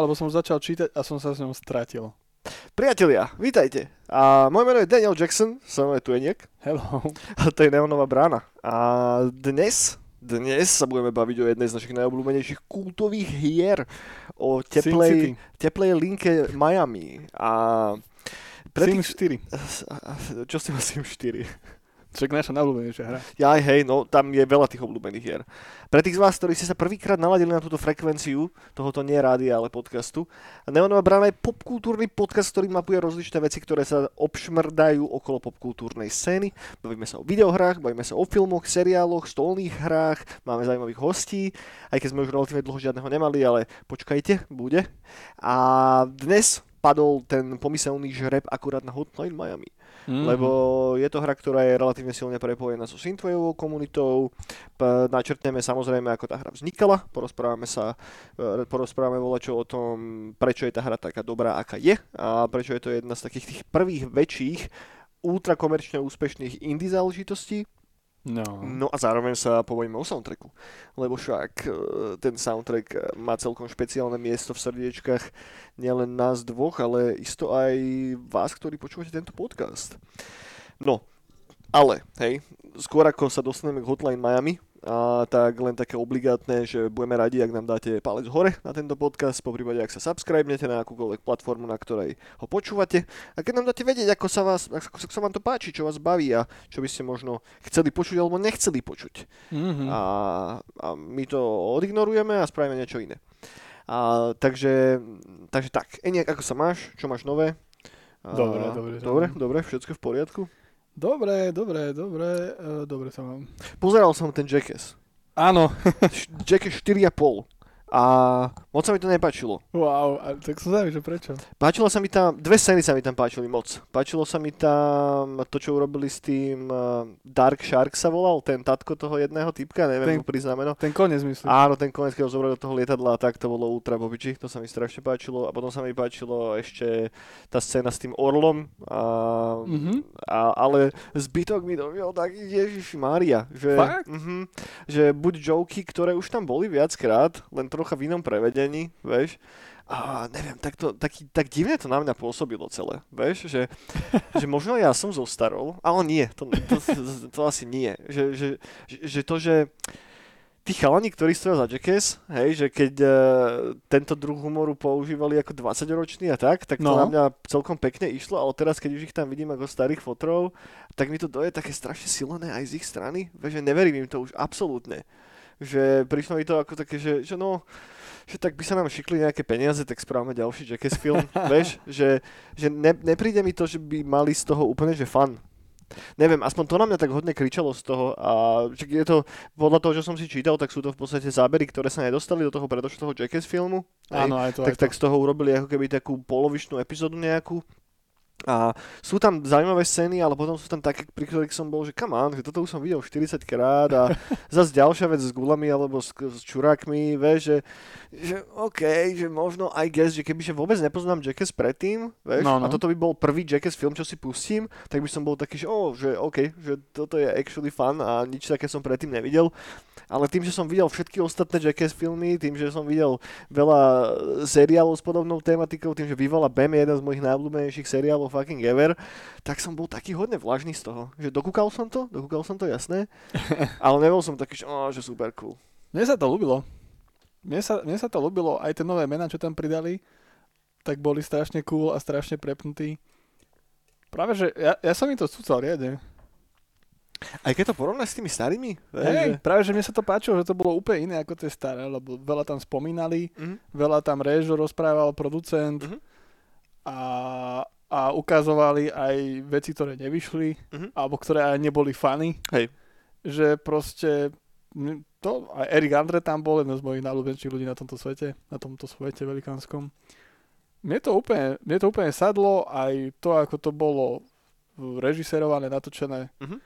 lebo som začal čítať a som sa s ňou stratil. Priatelia, vítajte. A moje meno je Daniel Jackson, som je Tueniek. Hello. A to je Neonová brána. A dnes, dnes sa budeme baviť o jednej z našich najobľúbenejších kultových hier. O teplej, teplej linke Miami. A pre Sims 4. Čo si Sim 4? Však naša najobľúbenejšia hra. Ja aj hej, no tam je veľa tých obľúbených hier. Pre tých z vás, ktorí ste sa prvýkrát naladili na túto frekvenciu tohoto nie rádia, ale podcastu, Neonová brána je popkultúrny podcast, ktorý mapuje rozličné veci, ktoré sa obšmrdajú okolo popkultúrnej scény. Bavíme sa o videohrách, bavíme sa o filmoch, seriáloch, stolných hrách, máme zaujímavých hostí, aj keď sme už relatívne dlho žiadneho nemali, ale počkajte, bude. A dnes padol ten pomyselný žreb akurát na Hotline Miami mm. lebo je to hra, ktorá je relatívne silne prepojená so synthwaveovou komunitou. Načrtneme samozrejme, ako tá hra vznikala, porozprávame sa, e, porozprávame čo o tom, prečo je tá hra taká dobrá, aká je a prečo je to jedna z takých tých prvých väčších ultrakomerčne úspešných indie záležitostí No. no a zároveň sa pobojíme o soundtracku, lebo však e, ten soundtrack e, má celkom špeciálne miesto v srdiečkach nielen nás dvoch, ale isto aj vás, ktorí počúvate tento podcast. No, ale, hej, skôr ako sa dostaneme k Hotline Miami, a tak len také obligátne, že budeme radi, ak nám dáte palec hore na tento podcast, po prípade, ak sa subscribnete na akúkoľvek platformu, na ktorej ho počúvate. A keď nám dáte vedieť, ako sa, vás, ako sa vám to páči, čo vás baví a čo by ste možno chceli počuť alebo nechceli počuť. Mm-hmm. A, a my to odignorujeme a spravíme niečo iné. A, takže, takže tak, Eniak, ako sa máš? Čo máš nové? Dobre, dobre. Dobre, dobre, všetko v poriadku? Dobre, dobre, dobre, uh, dobre sa mám. Pozeral som ten Jackass. Áno. Jackass 4,5 a moc sa mi to nepáčilo. Wow, a tak som zaujímavý, že prečo? Páčilo sa mi tam, dve scény sa mi tam páčili moc. Páčilo sa mi tam to, čo urobili s tým uh, Dark Shark sa volal, ten tatko toho jedného typka, neviem ten, mu priznameno. Ten konec myslím. Áno, ten konec, keď ho zobrali do toho lietadla, tak to bolo ultra bobiči, to sa mi strašne páčilo. A potom sa mi páčilo ešte tá scéna s tým orlom, a, mm-hmm. a, ale zbytok mi to tak Ježiš Mária, že, Fakt? Mm-hmm, že buď joky, ktoré už tam boli viackrát, len trocha v inom prevedení, vieš. A neviem, tak, to, taký, tak divne to na mňa pôsobilo celé, vieš, že, že možno ja som zostarol, ale nie, to, to, to, to asi nie. Že, že, že to, že tí chalani, ktorí stojí za Jackass, hej, že keď uh, tento druh humoru používali ako 20-roční a tak, tak to no. na mňa celkom pekne išlo, ale teraz, keď už ich tam vidím ako starých fotrov, tak mi to doje také strašne silené aj z ich strany, že neverím im to už absolútne že prišlo mi to ako také, že, že no, že tak by sa nám šikli nejaké peniaze, tak správame ďalší Jackass film, vieš, že, že ne, nepríde mi to, že by mali z toho úplne, že fan. Neviem, aspoň to na mňa tak hodne kričalo z toho a je to, podľa toho, čo som si čítal, tak sú to v podstate zábery, ktoré sa nedostali do toho predošlého Jackass filmu. Áno, aj to, tak, aj to. tak z toho urobili ako keby takú polovičnú epizódu nejakú a sú tam zaujímavé scény, ale potom sú tam také, pri ktorých som bol, že come on, že toto už som videl 40 krát a zase ďalšia vec s gulami alebo s, s čurákmi, vieš, že, že OK, že možno I guess, že kebyže vôbec nepoznám Jackass predtým, vieš, no, no. a toto by bol prvý Jackass film, čo si pustím, tak by som bol taký, že oh, že OK, že toto je actually fun a nič také som predtým nevidel. Ale tým, že som videl všetky ostatné Jackass filmy, tým, že som videl veľa seriálov s podobnou tematikou, tým, že Vivala Bam je jeden z mojich najobľúbenejších seriálov fucking ever, tak som bol taký hodne vlažný z toho. Že dokúkal som to, dokúkal som to, jasné, ale nebol som taký, že, oh, že super cool. Mne sa to ľúbilo. Mne sa, mne sa to ľúbilo, aj tie nové mená, čo tam pridali, tak boli strašne cool a strašne prepnutí. Práve, že ja, ja som im to cúcal riadne. Aj keď to porovnáš s tými starými? Hej, že... práve, že mne sa to páčilo, že to bolo úplne iné ako tie staré, lebo veľa tam spomínali, mm-hmm. veľa tam réžo rozprával producent mm-hmm. a a ukazovali aj veci, ktoré nevyšli, uh-huh. alebo ktoré aj neboli fany. Hej. Že proste to, aj Erik Andre tam bol, jeden z mojich najľúbenejších ľudí na tomto svete, na tomto svete velikánskom. Mne to úplne, mne to úplne sadlo, aj to, ako to bolo režiserované, natočené. Uh-huh.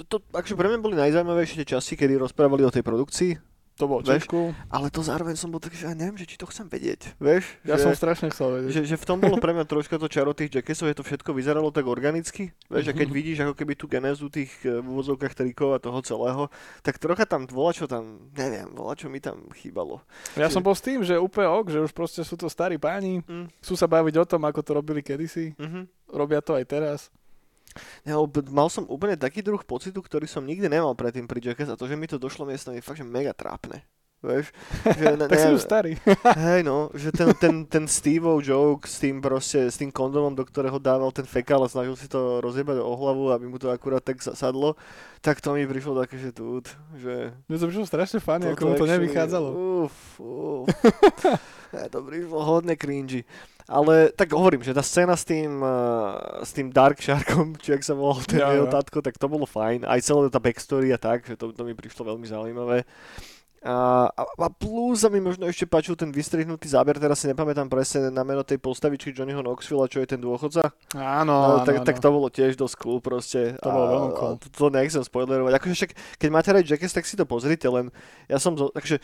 To, to, akže pre mňa boli najzaujímavejšie tie časti, kedy rozprávali o tej produkcii, To bolo cool. Ale to zároveň som bol taký, že ja neviem, že či to chcem vedieť. Vieš? Ja že, som strašne chcel vedieť. že, že, v tom bolo pre mňa troška to čaro tých Jackassov, že to všetko vyzeralo tak organicky. Vieš, a keď Mhm. vidíš ako keby tú genézu tých eh, v úvodzovkách trikov a toho celého, tak trocha tam bola čo tam, neviem, bola čo mi tam chýbalo. Ja že- som bol s tým, že úplne ok, že už proste sú to starí páni, Mm. chcú sa baviť o tom, ako to robili kedysi, Mhm. robia to aj teraz. Ja, mal som úplne taký druh pocitu, ktorý som nikdy nemal predtým pri Jackass a to, že mi to došlo miestami je fakt, že mega trápne. Vieš? Že, ne, Tak si ne- už starý. Hej no, že ten, ten, ten Steveov joke s tým proste, s tým kondomom, do ktorého dával ten fekál a snažil si to rozjebať o hlavu, aby mu to akurát tak sa- sadlo, tak to mi prišlo také, že tu, že... Mne to prišlo strašne funny, ako mu to nevychádzalo. Uf, uf. ja, to prišlo hodne cringy. Ale tak hovorím, že tá scéna s tým, uh, s tým Dark Sharkom, či ak sa volal ten Ja, jeho ja. tatko, tak to bolo fajn. Aj celá tá backstory a tak, že to, to mi prišlo veľmi zaujímavé. A, a, a plus sa mi možno ešte páčil ten vystrihnutý záber, teraz si nepamätám presne na meno tej postavičky Johnnyho Knoxville, čo je ten dôchodca. Áno, No, áno, tak, áno. tak to bolo tiež dosť cool proste. To bolo veľmi cool. To, to nechcem spoilerovať. Akože však, keď máte rád Jackass, tak si to pozrite, len ja som, zo, takže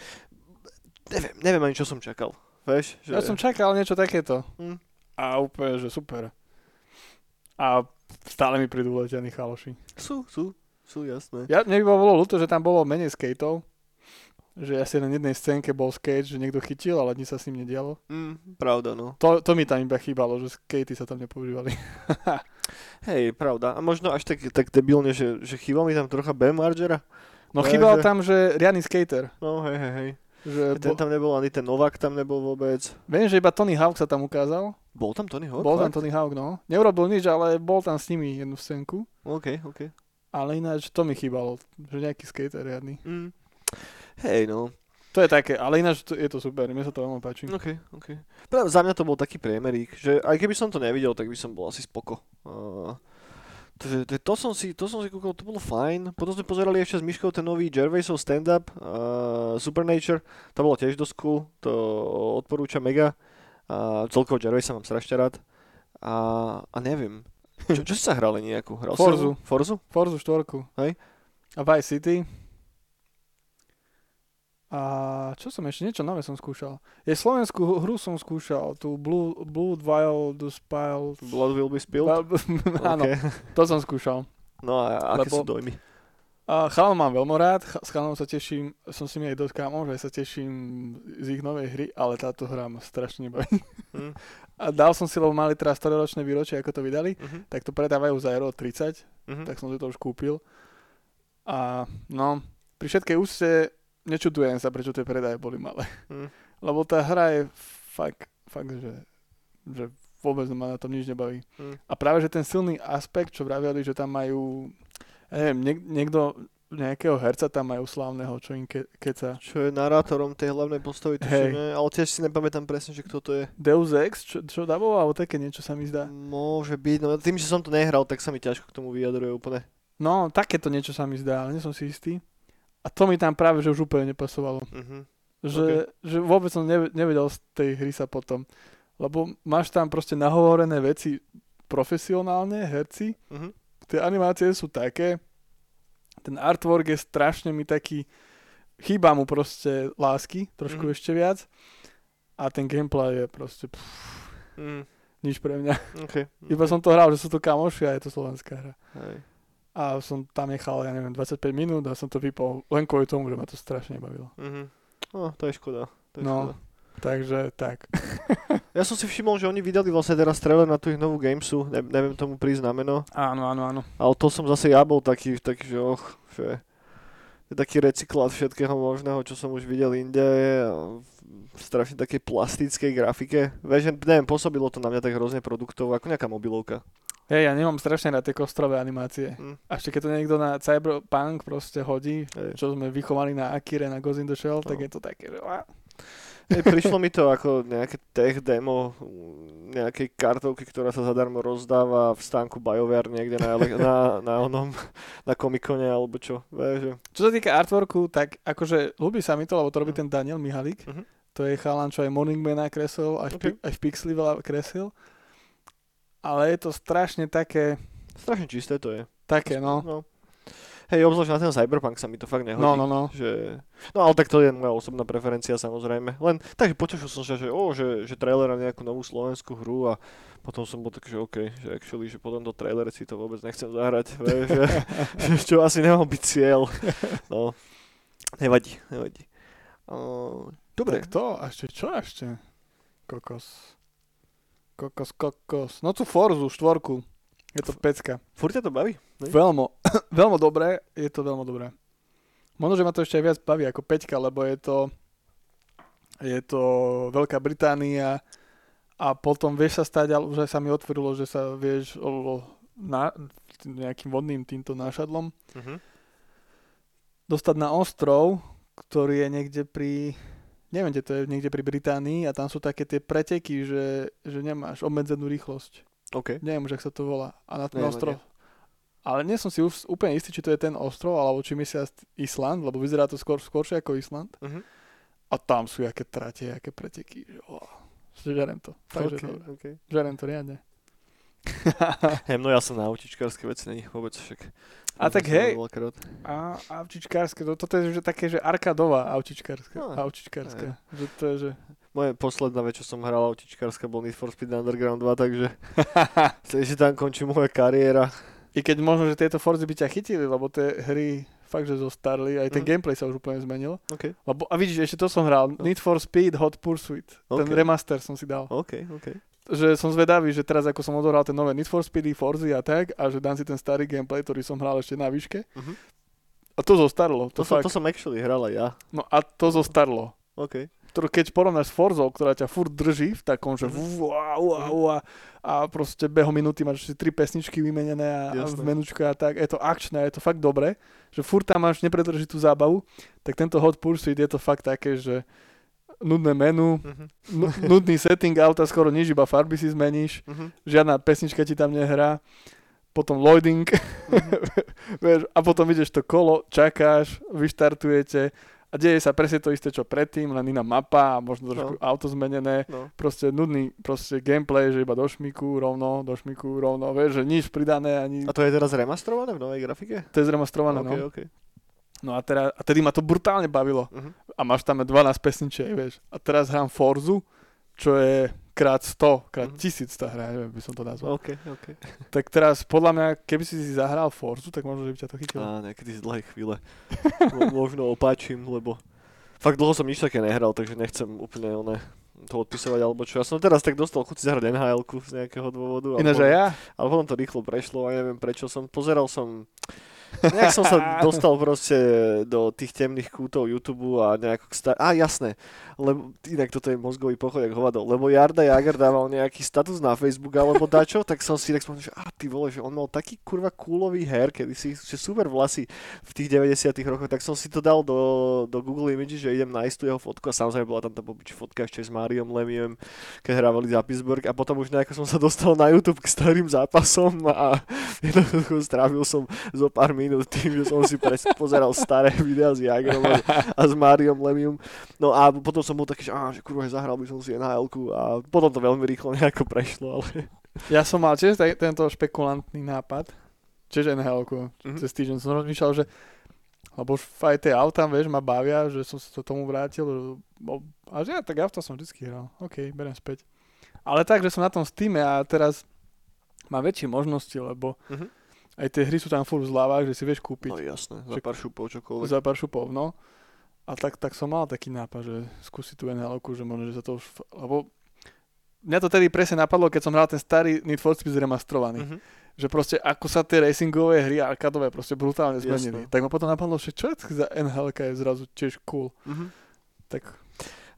neviem, neviem ani čo som čakal. Vieš? Že... Ja som čakal niečo takéto. Hm. A úplne, že super. A stále mi prídu letení chaloši. Sú, sú, sú, jasné. Ja, mne by bolo ľúto, že tam bolo menej skateov. Že asi len jednej scénke bol skate, že niekto chytil, ale nič sa s ním nedialo. Mm, pravda, no. To, to mi tam iba chýbalo, že skatey sa tam nepoužívali. Hej, pravda. A možno až tak, tak debilne, že, že chýbal mi tam trocha Ben Margera. No chýbal že- tam, že riadny skater. No, hej, hej, hej. Že Ten bo, tam nebol, ani ten Novak tam nebol vôbec. viem, že iba Tony Hawk sa tam ukázal. Bol tam Tony Hawk? bol tam fakt? Tony Hawk, no. Neurobil nič, ale bol tam s nimi jednu scénku. OK, OK. Ale ináč to mi chýbalo, že nejaký skater riadny. Mm. Hej, no. To je také, ale ináč to, je to super, mne sa to veľmi páči. OK, OK. Práve za mňa to bol taký priemerík, že aj keby som to nevidel, tak by som bol asi spoko. Uh, takže to, to, som si, to som si kúkol, to bolo fajn. Potom sme pozerali ešte s Myškou ten nový Gervaisov stand-up, uh, Supernature, to bolo tiež dosť cool, to odporúča mega. A celkovo Gervaisa mám strašne rád. A, a neviem, čo, čo si sa hrali nejakú? Hral Forzu. Forzu? Forzu 4. Hej. A Vice City. A čo som ešte? Niečo nové som skúšal. Je slovenskú hru som skúšal, tú Blue, Blood Wild Spile. Blood will be spilled? Áno, OK. to som skúšal. No a aké Lebo- sú dojmy? A chalan mám veľmi rád, ch- s chalanom sa teším, som si mi aj dosť kámo, že sa teším z ich novej hry, ale táto hra ma strašne baví. Hm. A dal som si, lebo mali teraz 100 výročie, ako to vydali, Mhm. tak to predávajú za euro 30, Mhm. tak som si to už kúpil. A no, pri všetkej úste nečudujem sa, prečo tie predaje boli malé. Hm. Lebo tá hra je fakt, fakt že, že vôbec ma na tom nič nebaví. Hm. A práve, že ten silný aspekt, čo vraveli, že tam majú, ja neviem, niek- niekto, nejakého herca tam majú slávneho, čo im ke- keca. Čo je narátorom tej hlavnej postavy, tuším, Hej. ne? ale tiež si nepamätám presne, že kto to je. Deus Ex, čo, čo daboval, alebo také niečo sa mi zdá. Môže byť, no tým, že som to nehral, tak sa mi ťažko k tomu vyjadruje úplne. No, takéto niečo sa mi zdá, ale nie som si istý. A to mi tam práve, že už úplne nepasovalo. Mhm. Že, že vôbec som neve- nevedel z tej hry sa potom. Lebo máš tam proste nahovorené veci profesionálne, herci. Mhm. Tie animácie sú také. Ten artwork je strašne mi taký... Chýba mu proste lásky, trošku Mhm. ešte viac. A ten gameplay je proste pff, Mm, nič pre mňa. okay. Iba som to hral, že sú to kamoši a je to slovenská hra. Hej. A som tam nechal, ja neviem, 25 minút a som to vypol len kvôli tomu, že ma to strašne bavilo. Mhm. No, to je škoda. To je No. škoda. Takže tak. Ja som si všimol, že oni vydali vlastne teraz trailer na tú ich novú Gamesu, ne, neviem tomu prísť na meno, Áno, áno, áno. ale to som zase ja bol taký, taký že och, že je taký recyklát všetkého možného, čo som už videl inde, v strašne takej plastickej grafike. Vieš, neviem, pôsobilo to na mňa tak hrozne produktovo, ako nejaká mobilovka. Hej, ja nemám strašne rád tie kostrové animácie. Hm. A ešte keď to niekto na Cyberpunk proste hodí, Hej. čo sme vychovali na Akire, na Ghost in the Shell, tak No. je to také, že... Hej, prišlo mi to ako nejaké tech demo mm, nejakej kartovky, ktorá sa zadarmo rozdáva v stánku BioWare niekde na, ele- na, na onom, na Comicone alebo čo. Vieš. Čo sa týka artworku, tak akože ľúbi sa mi to, lebo to robí Mhm. ten Daniel Mihalík. Mhm. To je chalan, čo aj Morning Man nakreslil, až, Okay. okay. aj v Pixli veľa kreslil. Ale je to strašne také, Strašne čisté to je. také no. no. Hej, obzvlášť na ten Cyberpunk sa mi to fakt nehodí. No, no, no. Že... No ale tak to je moja osobná preferencia samozrejme. Len takže potešil som sa, že, oh, že, že trailer na nejakú novú slovenskú hru a potom som bol taký, že OK, že actually, že potom do trailer si to vôbec nechcem zahrať, vieš, že, že, čo asi nemal byť cieľ. No, nevadí, nevadí. Uh, dobre. Tak to, a ešte čo ešte? Kokos. Kokos, kokos. No tu Forzu, štvorku. Je to pecka. Furt to baví? Ne? Veľmi dobré, je to veľmi dobré. Možno, že ma to ešte aj viac baví ako peťka, lebo je to, je to Veľká Británia a potom vieš sa stať, ale už aj sa mi otvorilo, že sa vieš o, na, nejakým vodným týmto nášadlom uh-huh. dostať na ostrov, ktorý je niekde pri neviem, kde to je, niekde pri Británii a tam sú také tie preteky, že, že nemáš obmedzenú rýchlosť. Okay. Neviem už, ak sa to volá. A na ten nie, ostrov. Nie. Ale nie som si úplne istý, či to je ten ostrov, alebo či myslia Island, lebo vyzerá to skôr, skôršie ako Island. Uh-huh. A tam sú aké trate, aké preteky. Že, oh, žerem to. Takže okay, to, okay. Žerem to riadne. hej, no ja som na autičkárske veci není vôbec však. A tak hej, a autičkárske, to, toto je že také, že arkadová autičkárska. No, autičkárska. Že to je, že moje posledná vec, čo som hral autičkárska, bol Need for Speed Underground 2, takže že tam končí moja kariéra. I keď možno, že tieto Forzy by ťa chytili, lebo tie hry fakt, že zostarli, aj ten mm. gameplay sa už úplne zmenil. Okay. Lebo, a vidíš, ešte to som hral. Need for Speed Hot Pursuit, okay. ten remaster som si dal. Okay, okay. Že som zvedavý, že teraz ako som odohral ten nové Need for Speed, Forzy a tak, a že dám si ten starý gameplay, ktorý som hral ešte na výške. Uh-huh. A to zostarlo. To, to, som, to som actually hral aj ja. No a to zostarlo. Ktorú keď porovnáš s Forzou, ktorá ťa furt drží v takom, že wow, wow, wow, a proste behom minúty máš si tri pesničky vymenené a, a v menučka a tak, je to akčné, je to fakt dobré, že furt tam máš nepretržitú zábavu, tak tento Hot Pursuit je to fakt také, že nudné menu, uh-huh. nudný setting auta, skoro nič, iba farby si zmeníš, uh-huh. žiadna pesnička ti tam nehrá, potom loading, uh-huh. a potom ideš to kolo, čakáš, vyštartujete, a deje sa presne to isté, čo predtým, len iná mapa a možno trošku no. auto zmenené. No. Proste nudný proste gameplay, že iba do šmiku, rovno, do šmiku, rovno, vieš, že nič pridané ani... A to je teraz remastrované v novej grafike? To je zremastrované, okay, no. Okay. No a, teda, a tedy ma to brutálne bavilo. Uh-huh. A máš tam 12 pesničiek, vieš. A teraz hrám Forzu, čo je krát 100, krát mm. tisíc tá hra, neviem, by som to nazval. Okay, okay. Tak teraz, podľa mňa, keby si si zahral Forzu, tak možno, že by ťa to chytilo. Á, niekedy z dlhej chvíle. možno opáčim, lebo fakt dlho som nič také nehral, takže nechcem úplne one, to odpisovať alebo čo. Ja som teraz tak dostal chuť zahrať nhl z nejakého dôvodu. Ináč ja? Ale potom to rýchlo prešlo a neviem prečo som, pozeral som Nejak som sa dostal proste do tých temných kútov YouTube a nejak star... Á, jasné, lebo inak toto je mozgový pochod, jak hovado, lebo Jarda Jager dával nejaký status na Facebook alebo dačo, tak som si tak spomenul, že a ty vole, že on mal taký kurva kúlový her, kedy si, že super vlasy v tých 90 rokoch, tak som si to dal do, do Google Image, že idem nájsť tú jeho fotku a samozrejme bola tam tá popič fotka ešte s Máriom Lemiem, keď hrávali za Pittsburgh a potom už nejako som sa dostal na YouTube k starým zápasom a jednoducho strávil som zo pár minút tým, že som si pres- pozeral staré videá s Jagrom a s Mariom Lemium. No a potom som bol taký, že, á, že kurva, zahral by som si nhl a potom to veľmi rýchlo nejako prešlo, ale... Ja som mal tiež tento špekulantný nápad, čiže nhl mm-hmm. cez týždeň som rozmýšľal, že lebo už aj tie auta, vieš, ma bavia, že som sa tomu vrátil. A že ja tak auta som vždy hral. OK, berem späť. Ale tak, že som na tom Steam a teraz mám väčšie možnosti, lebo uh-huh aj tie hry sú tam furt v zľavách, že si vieš kúpiť. No jasné, za pár šupov čokoľvek. Za pár šupov, no. A tak, tak som mal taký nápad, že skúsiť tú nhl že možno, že sa to už... Lebo mňa to tedy presne napadlo, keď som hral ten starý Need for Speed zremastrovaný. Uh-huh. Že proste ako sa tie racingové hry a arkadové proste brutálne zmenili. Jasné. Tak ma potom napadlo, že čo za nhl je zrazu tiež cool. Uh-huh. Tak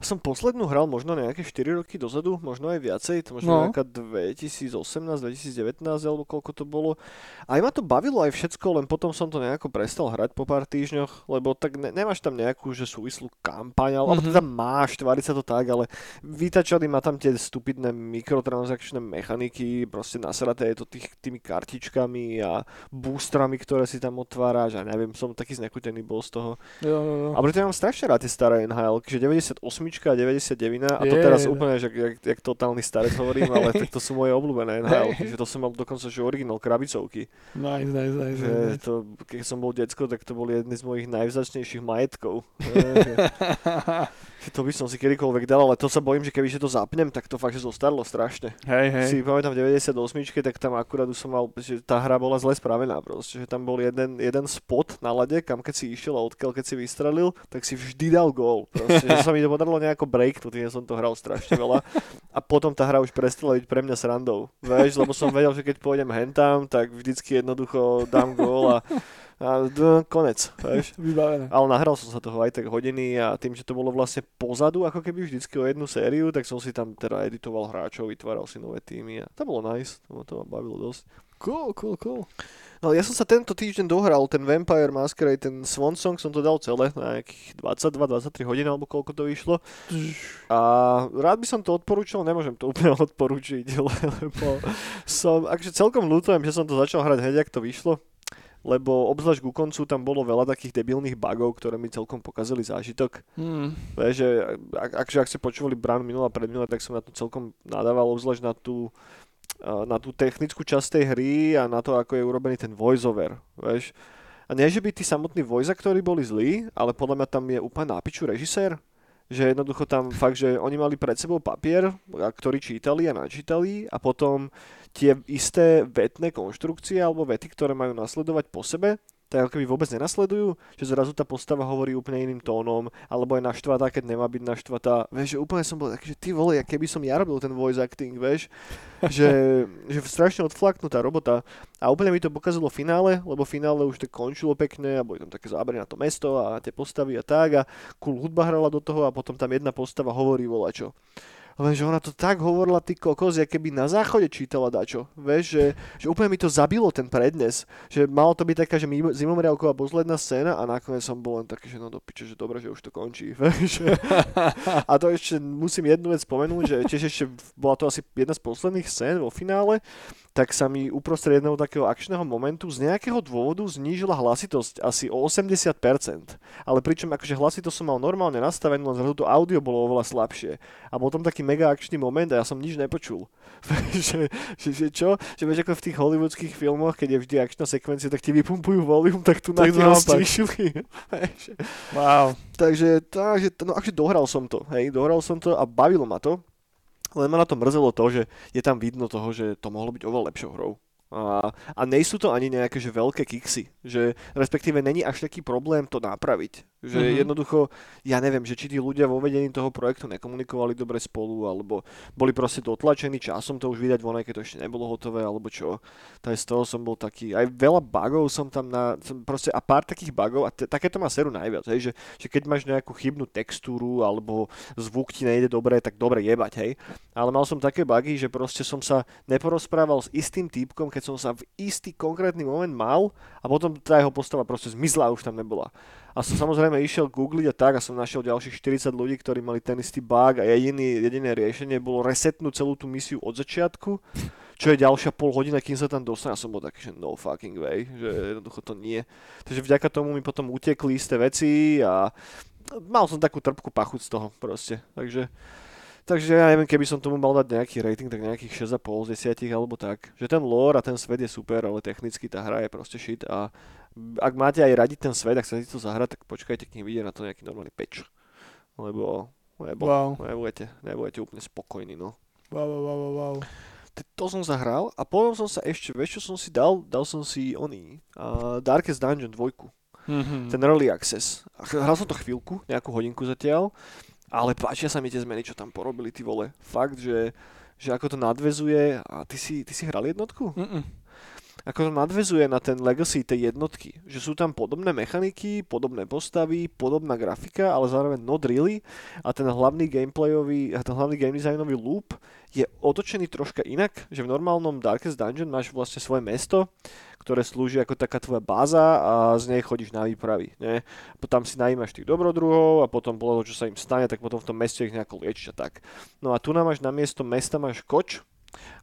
som poslednú hral možno nejaké 4 roky dozadu, možno aj viacej, to možno no. nejaká 2018, 2019 alebo koľko to bolo. Aj ma to bavilo aj všetko, len potom som to nejako prestal hrať po pár týždňoch, lebo tak ne, nemáš tam nejakú že súvislú kampaň, alebo mm-hmm. teda máš, tvári sa to tak, ale vytačali ma tam tie stupidné mikrotransakčné mechaniky, proste nasraté je to tých, tými kartičkami a boostrami, ktoré si tam otváraš a neviem, som taký znechutený bol z toho. Jo, jo, jo. A preto ja mám strašne rád tie staré NHL, že 98 a 99 a to teraz úplne, že jak, jak totálny starec hovorím, ale tak to sú moje obľúbené NHL, že to som mal dokonca, že originál krabicovky. Nice, nice, nice. Že nice. to, keď som bol decko, tak to boli jedny z mojich najvzácnejších majetkov. to by som si kedykoľvek dal, ale to sa bojím, že keby to zapnem, tak to fakt, že zostarlo strašne. Hej, hej. Si pamätám v 98 tak tam akurát už som mal, že tá hra bola zle spravená proste, že tam bol jeden, jeden spot na lade, kam keď si išiel a odkiaľ keď si vystrelil, tak si vždy dal gól. Proste, že sa mi to podarilo nejako break, tým som to hral strašne veľa. A potom tá hra už prestala byť pre mňa srandou. Vieš, lebo som vedel, že keď pôjdem hentam, tak vždycky jednoducho dám gól a a d- konec, vieš. Vybavené. Ale nahral som sa toho aj tak hodiny a tým, že to bolo vlastne pozadu, ako keby vždycky o jednu sériu, tak som si tam teda editoval hráčov, vytváral si nové týmy a to bolo nice, to, to ma bavilo dosť. Cool, cool, cool. No ja som sa tento týždeň dohral, ten Vampire Masquerade, ten Swan Song som to dal celé, na nejakých 22-23 hodín alebo koľko to vyšlo. A rád by som to odporúčal, nemôžem to úplne odporúčiť, lebo som, akže celkom ľútujem, že som to začal hrať hneď, ak to vyšlo lebo obzvlášť ku koncu tam bolo veľa takých debilných bugov, ktoré mi celkom pokazili zážitok. Hmm. Vieš, že ak, ak, ak ste počúvali Bránu minulá predminulá, tak som na to celkom nadával, obzvlášť na tú, na tú technickú časť tej hry a na to, ako je urobený ten voiceover. Vieš. A nie, že by tí samotní voice ktorí boli zlí, ale podľa mňa tam je úplne nápiču režisér, že jednoducho tam fakt, že oni mali pred sebou papier, ktorý čítali a načítali a potom tie isté vetné konštrukcie alebo vety, ktoré majú nasledovať po sebe, tak ako keby vôbec nenasledujú, že zrazu tá postava hovorí úplne iným tónom, alebo je naštvatá, keď nemá byť naštvatá. Vieš, že úplne som bol taký, že ty vole, keby som ja robil ten voice acting, vieš, že, že strašne odflaknutá robota. A úplne mi to pokazilo v finále, lebo v finále už to končilo pekne a boli tam také zábery na to mesto a tie postavy a tak a cool hudba hrala do toho a potom tam jedna postava hovorí volačo. Lenže ona to tak hovorila, ty kokos, keby na záchode čítala dačo. Vieš, že, že úplne mi to zabilo ten prednes. Že malo to byť taká, že zimomriavková pozledná scéna a nakoniec som bol len taký, že no do piče, že dobre, že už to končí. Vieš. a to ešte musím jednu vec spomenúť, že tiež ešte bola to asi jedna z posledných scén vo finále, tak sa mi uprostred jedného takého akčného momentu z nejakého dôvodu znížila hlasitosť asi o 80%. Ale pričom akože hlasitosť som mal normálne nastavenú, len zrazu to audio bolo oveľa slabšie. A bol tam taký mega akčný moment a ja som nič nepočul. že, že, že, čo? Že vieš ako v tých hollywoodských filmoch, keď je vždy akčná sekvencia, tak ti vypumpujú volium, tak tu na ti zvýšili. wow. Takže, takže, no akože dohral som to, hej, dohral som to a bavilo ma to. Len ma na to mrzelo to, že je tam vidno toho, že to mohlo byť oveľa lepšou hrou. A, a nejsú to ani nejaké že veľké kiksy, že respektíve není až taký problém to napraviť. Že mm-hmm. jednoducho, ja neviem, že či tí ľudia vo vedení toho projektu nekomunikovali dobre spolu, alebo boli proste dotlačení časom to už vydať von, keď to ešte nebolo hotové, alebo čo. Tak z toho som bol taký, aj veľa bugov som tam na, som proste, a pár takých bugov, a t- takéto má seru najviac, hej, že, že keď máš nejakú chybnú textúru, alebo zvuk ti nejde dobre, tak dobre jebať, hej. Ale mal som také bugy, že proste som sa neporozprával s istým týpkom, keď som sa v istý konkrétny moment mal, a potom tá jeho postava proste zmizla už tam nebola. A som samozrejme išiel googliť a tak a som našiel ďalších 40 ľudí, ktorí mali ten istý bug a jediný, jediné riešenie bolo resetnúť celú tú misiu od začiatku, čo je ďalšia pol hodina, kým sa tam dostane. A som bol taký, že no fucking way, že jednoducho to nie. Takže vďaka tomu mi potom utekli isté veci a mal som takú trpku pachuť z toho proste. Takže Takže ja neviem, keby som tomu mal dať nejaký rating, tak nejakých 6,5 z 10 alebo tak. Že ten lore a ten svet je super, ale technicky tá hra je proste shit a ak máte aj radiť ten svet, ak sa to zahrať, tak počkajte, kým vyjde na to nejaký normálny peč. Lebo, lebo wow. nebudete, nebudete úplne spokojní, no. Wow, wow, wow, wow. To som zahral a potom som sa ešte, vieš čo som si dal? Dal som si oný, uh, Darkest Dungeon 2. Mm-hmm. Ten Early Access. Hral som to chvíľku, nejakú hodinku zatiaľ, ale páčia sa mi tie zmeny, čo tam porobili, ty vole. Fakt, že, že ako to nadvezuje. A ty si, ty si hral jednotku? Mm-mm ako to nadvezuje na ten legacy tej jednotky, že sú tam podobné mechaniky, podobné postavy, podobná grafika, ale zároveň not really a ten hlavný gameplayový, ten hlavný game designový loop je otočený troška inak, že v normálnom Darkest Dungeon máš vlastne svoje mesto, ktoré slúži ako taká tvoja báza a z nej chodíš na výpravy. Nie? Potom si najímaš tých dobrodruhov a potom podľa toho, čo sa im stane, tak potom v tom meste ich nejako liečiš a tak. No a tu nám máš na miesto mesta máš koč,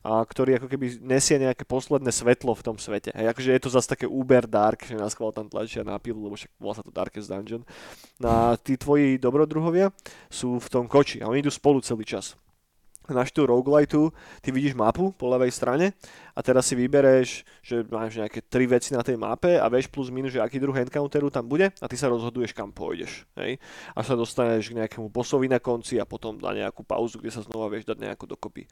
a ktorý ako keby nesie nejaké posledné svetlo v tom svete. Hej, akože je to zase také uber dark, že nás tam tlačia na pilu, lebo však volá sa to Darkest Dungeon. No a tí tvoji dobrodruhovia sú v tom koči a oni idú spolu celý čas na štýl rogueliteu, ty vidíš mapu po ľavej strane a teraz si vybereš, že máš nejaké tri veci na tej mape a vieš plus minus, že aký druh encounteru tam bude a ty sa rozhoduješ, kam pôjdeš. Hej? A sa dostaneš k nejakému bossovi na konci a potom na nejakú pauzu, kde sa znova vieš dať nejako dokopy.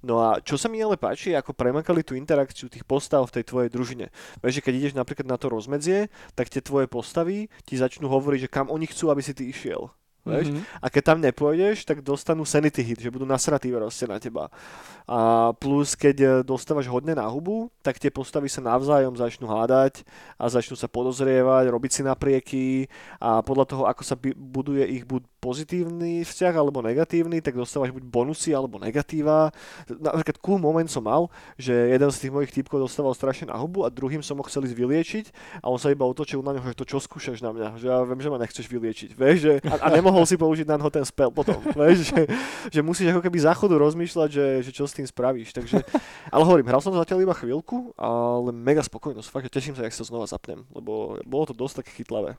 No a čo sa mi ale páči, ako premakali tú interakciu tých postav v tej tvojej družine. Vieš, že keď ideš napríklad na to rozmedzie, tak tie tvoje postavy ti začnú hovoriť, že kam oni chcú, aby si ty išiel. Vieš? Mm-hmm. A keď tam nepôjdeš, tak dostanú sanity hit, že budú nasratí proste na teba. A plus, keď e, dostávaš hodne na hubu, tak tie postavy sa navzájom začnú hádať a začnú sa podozrievať, robiť si naprieky a podľa toho, ako sa buduje ich buď pozitívny vzťah alebo negatívny, tak dostávaš buď bonusy alebo negatíva. Napríklad cool moment som mal, že jeden z tých mojich typkov dostával strašne na hubu a druhým som ho chcel ísť vyliečiť a on sa iba otočil na ňo, že to čo skúšaš na mňa, že ja viem, že ma nechceš vyliečiť, vieš, že, a, a nemohol si použiť na ten spell potom, vieš, že, že musíš ako keby záchodu rozmýšľať, že, že čo s tým spravíš, takže, ale hovorím, hral som zatiaľ iba chvíľku, ale mega spokojnosť, fakt, že teším sa, ak sa znova zapnem, lebo bolo to dosť také chytlavé.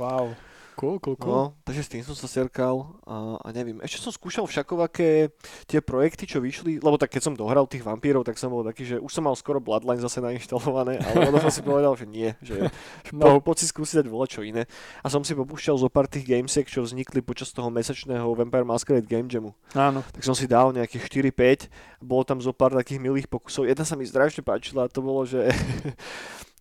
Wow. Cool, cool, cool. No, takže s tým som sa serkal a, a neviem. Ešte som skúšal všakovaké tie projekty, čo vyšli, lebo tak keď som dohral tých vampírov, tak som bol taký, že už som mal skoro Bloodline zase nainštalované, ale ono som si povedal, že nie, že, no. po, poď si skúsiť dať čo iné. A som si popúšťal zo pár tých gamesiek, čo vznikli počas toho mesačného Vampire Masquerade Game Jamu. Áno. Tak som si dal nejakých 4-5, bolo tam zo pár takých milých pokusov. Jedna sa mi strašne páčila, to bolo, že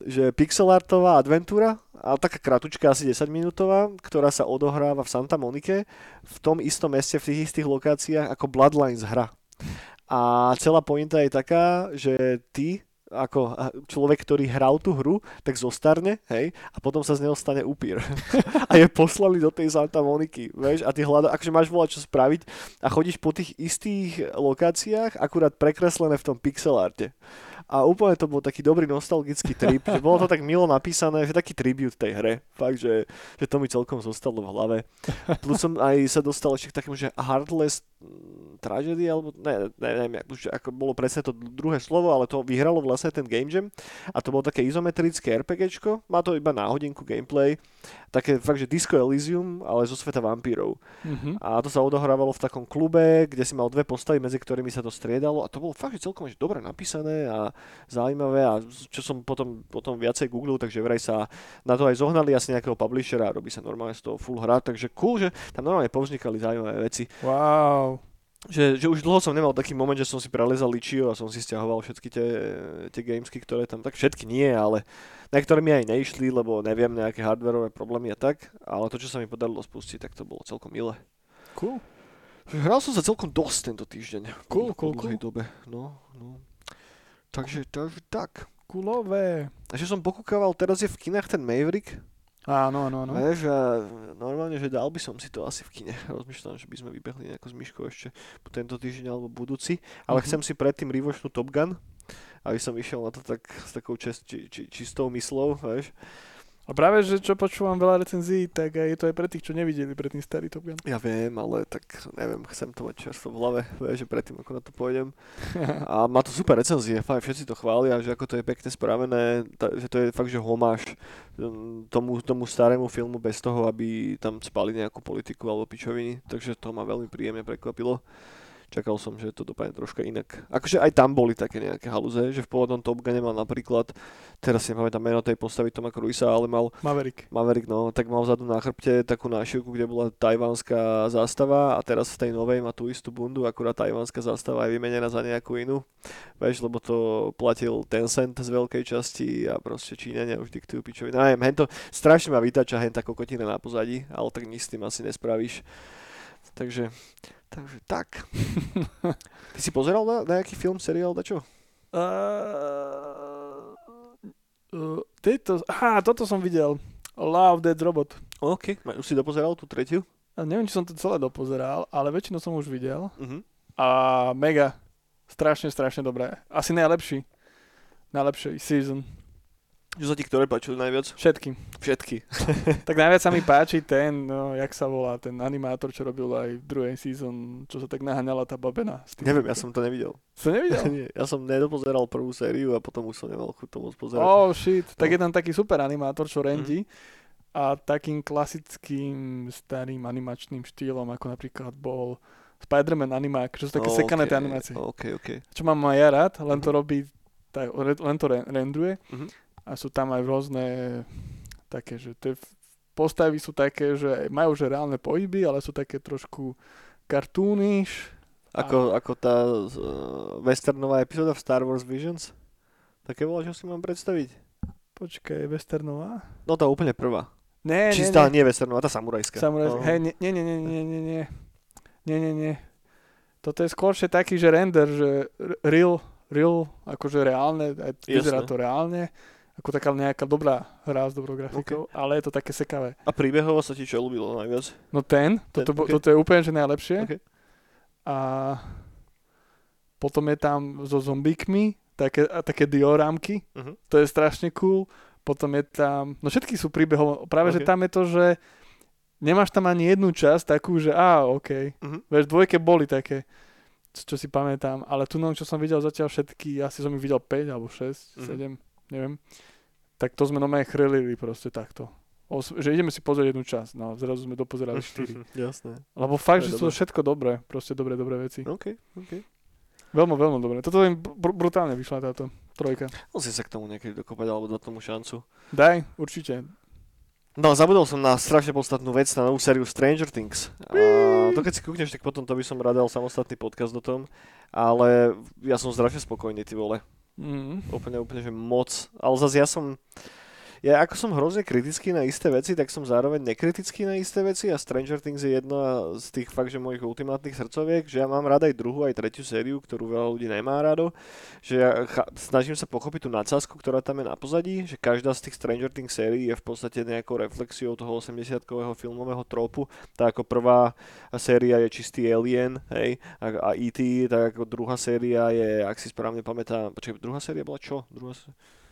že pixelartová adventúra, ale taká kratučka, asi 10 minútová, ktorá sa odohráva v Santa Monike, v tom istom meste, v tých istých lokáciách ako Bloodlines hra. A celá pointa je taká, že ty ako človek, ktorý hral tú hru, tak zostarne, hej, a potom sa z neho stane upír. a je poslali do tej Santa Moniky, vieš, a ty hľada, akože máš volať čo spraviť a chodíš po tých istých lokáciách, akurát prekreslené v tom pixel arte a úplne to bol taký dobrý nostalgický trip, že bolo to tak milo napísané, že taký tribut tej hre, fakt, že, že to mi celkom zostalo v hlave. Plus som aj sa dostal ešte k takému, že Heartless tragedy, alebo ne, ne, neviem, už ako bolo presne to druhé slovo, ale to vyhralo vlastne ten Game Jam a to bolo také izometrické RPGčko, má to iba na hodinku gameplay, také fakt, že Disco Elysium, ale zo sveta vampírov. Mm-hmm. A to sa odohrávalo v takom klube, kde si mal dve postavy, medzi ktorými sa to striedalo a to bolo fakt, že celkom že dobre napísané a zaujímavé a čo som potom, potom viacej googlil, takže vraj sa na to aj zohnali asi nejakého publishera a robí sa normálne z toho full hra, takže cool, že tam normálne povznikali zaujímavé veci. Wow. Že, že už dlho som nemal taký moment, že som si prelezal ličio a som si stiahoval všetky tie, tie gamesky, ktoré tam, tak všetky nie, ale niektoré mi aj neišli, lebo neviem, nejaké hardwareové problémy a tak, ale to, čo sa mi podarilo spustiť, tak to bolo celkom milé. Cool. Hral som sa celkom dosť tento týždeň. Cool, cool, cool. dobe. No, no. Takže, takže tak. Kulové. Takže som pokúkaval, teraz je v kinách ten Maverick. Áno, áno, áno. Vieš, a normálne, že dal by som si to asi v kine. Rozmýšľam, že by sme vybehli nejako s Myškou ešte po tento týždeň alebo budúci. Ale mm-hmm. chcem si predtým rivošnú Top Gun, aby som išiel na to tak s takou čest, či, či, čistou myslou, vieš. A práve, že čo počúvam veľa recenzií, tak je to aj pre tých, čo nevideli predtým starý Top Gun. Ja viem, ale tak neviem, chcem to mať často v hlave, vieš, že predtým ako na to pôjdem. A má to super recenzie, fakt všetci to chvália, že ako to je pekne spravené, že to je fakt, že homáš um, tomu, tomu starému filmu bez toho, aby tam spali nejakú politiku alebo pičoviny, takže to ma veľmi príjemne prekvapilo čakal som, že to dopadne troška inak. Akože aj tam boli také nejaké halúze, že v pôvodnom Top Gune mal napríklad, teraz si nepamätám meno tej postavy Toma Cruisa, ale mal... Maverick. Maverick, no, tak mal vzadu na chrbte takú nášivku, kde bola tajvanská zástava a teraz v tej novej má tú istú bundu, akurát tajvanská zástava je vymenená za nejakú inú. Vieš, lebo to platil Tencent z veľkej časti a proste Číňania už diktujú pičovi. Neviem, hento strašne ma vytača henta kokotina na pozadí, ale tak nič s tým asi nespravíš. Takže Takže tak. Ty si pozeral na, na nejaký film, seriál, dačo? Uh, uh, tieto, aha, toto som videl. Love Dead Robot. OK, už si dopozeral tú tretiu? A neviem, či som to celé dopozeral, ale väčšinu som už videl. Uh-huh. A mega. Strašne, strašne dobré. Asi najlepší. Najlepší season. Čo sa ti ktoré páčili najviac? Všetky. Všetky. tak najviac sa mi páči ten, no, jak sa volá, ten animátor, čo robil aj v druhej season, čo sa tak naháňala tá babena. Neviem, ja som to nevidel. Si nevidel? Nie, ja som nedopozeral prvú sériu a potom už som nemal chuť to moc pozerať. Oh shit, tak no. je tam taký super animátor, čo rendí. Mm. A takým klasickým starým animačným štýlom, ako napríklad bol Spider-Man animák, čo sú také okay, sekané tie animácie. Okay, okay. Čo mám aj ja rád, len to mhm. robí, tak, len to renduje. Mm-hmm a sú tam aj rôzne také, že tie postavy sú také, že majú že reálne pohyby, ale sú také trošku kartúniš. Ako, a... ako tá uh, westernová epizóda v Star Wars Visions? Také bola, čo si mám predstaviť? Počkaj, westernová? No tá úplne prvá. Nie, Čistá, nie, nie. nie westernová, tá samurajská. Samurajská, oh. hej, nie, nie, nie, nie, nie, nie, nie, nie, nie. Toto je skôršie taký, že render, že real, real, akože reálne, vyzerá to reálne ako taká nejaká dobrá hra s dobrou grafikou, okay. ale je to také sekavé. A príbehovo sa ti čo ľúbilo najviac? No ten, ten toto, okay. toto je úplne že najlepšie. Okay. A potom je tam so zombíkmi také, také diorámky, uh-huh. to je strašne cool. Potom je tam, no všetky sú príbehovo, práve okay. že tam je to, že nemáš tam ani jednu časť takú, že á, OK. Uh-huh. Vieš, dvojke boli také, čo si pamätám, ale tu, čo som videl zatiaľ všetky, asi som ich videl 5 alebo 6, uh-huh. 7 neviem, tak to sme normálne chrlili proste takto. O, že ideme si pozrieť jednu časť, no zrazu sme dopozerali štyri. Jasné. Lebo fakt, že sú všetko dobré, proste dobré, dobré veci. OK, OK. Veľmi, veľmi dobré. Toto im br- brutálne vyšla táto trojka. Musím sa k tomu niekedy dokopať, alebo dať tomu šancu. Daj, určite. No, zabudol som na strašne podstatnú vec, na novú sériu Stranger Things. A to keď si kúkneš, tak potom to by som radal samostatný podcast o tom. Ale ja som strašne spokojný, ty vole. Mm. Úplne, úplne, že moc. Ale zase ja som ja ako som hrozne kritický na isté veci, tak som zároveň nekritický na isté veci a Stranger Things je jedna z tých fakt, že mojich ultimátnych srdcoviek, že ja mám rada aj druhú, aj tretiu sériu, ktorú veľa ľudí nemá rado, že ja cha- snažím sa pochopiť tú nadsázku, ktorá tam je na pozadí, že každá z tých Stranger Things sérií je v podstate nejakou reflexiou toho 80-kového filmového tropu, tak ako prvá séria je čistý Alien, hej, a, a E.T., tak ako druhá séria je, ak si správne pamätám, počkaj, druhá séria bola čo? Druhá séria?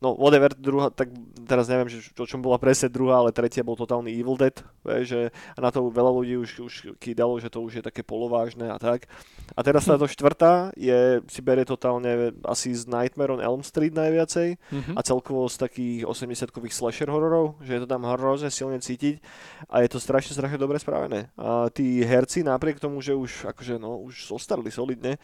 No whatever, druhá, tak teraz neviem, že, o čom bola presne druhá, ale tretia bol totálny Evil Dead, vie, že a na to veľa ľudí už, už kýdalo, že to už je také polovážne a tak. A teraz táto štvrtá je, si berie totálne asi z Nightmare on Elm Street najviacej mm-hmm. a celkovo z takých 80-kových slasher hororov, že je to tam hrozne silne cítiť a je to strašne, strašne dobre spravené. A tí herci napriek tomu, že už akože no, už zostarli solidne,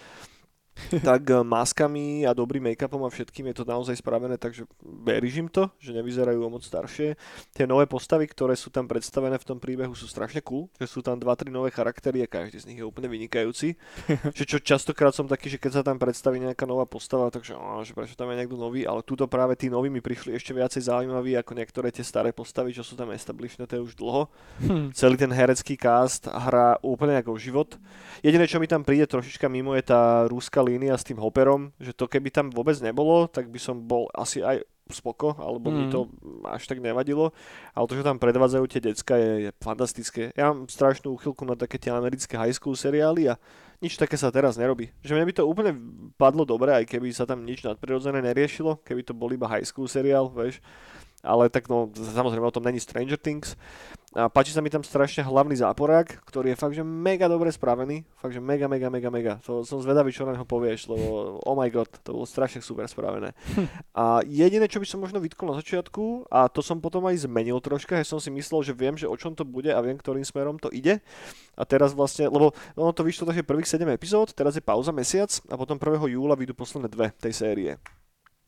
tak eh, maskami a dobrým make-upom a všetkým je to naozaj spravené, takže veríš im to, že nevyzerajú o moc staršie. Tie nové postavy, ktoré sú tam predstavené v tom príbehu sú strašne cool, že sú tam 2-3 nové charaktery a každý z nich je úplne vynikajúci. že čo častokrát som taký, že keď sa tam predstaví nejaká nová postava, takže oh, že prečo tam je niekto nový, ale túto práve tí noví mi prišli ešte viacej zaujímaví ako niektoré tie staré postavy, čo sú tam establishnuté už dlho. Hmm. Celý ten herecký cast hrá úplne ako život. Jediné, čo mi tam príde trošička mimo je tá rúska línia s tým Hopperom, že to keby tam vôbec nebolo, tak by som bol asi aj spoko, alebo mm. mi to až tak nevadilo. Ale to, že tam predvádzajú tie decka, je, je fantastické. Ja mám strašnú úchylku na také tie americké high school seriály a nič také sa teraz nerobí. Že mne by to úplne padlo dobre, aj keby sa tam nič nadprirodzené neriešilo, keby to bol iba high school seriál, vieš ale tak no, samozrejme o tom není Stranger Things. A páči sa mi tam strašne hlavný záporák, ktorý je fakt, že mega dobre spravený. Fakt, že mega, mega, mega, mega. To som zvedavý, čo na neho povieš, lebo oh my god, to bolo strašne super spravené. A jediné, čo by som možno vytkol na začiatku, a to som potom aj zmenil troška, že som si myslel, že viem, že o čom to bude a viem, ktorým smerom to ide. A teraz vlastne, lebo ono to vyšlo takže prvých 7 epizód, teraz je pauza mesiac a potom 1. júla vyjdú posledné dve tej série.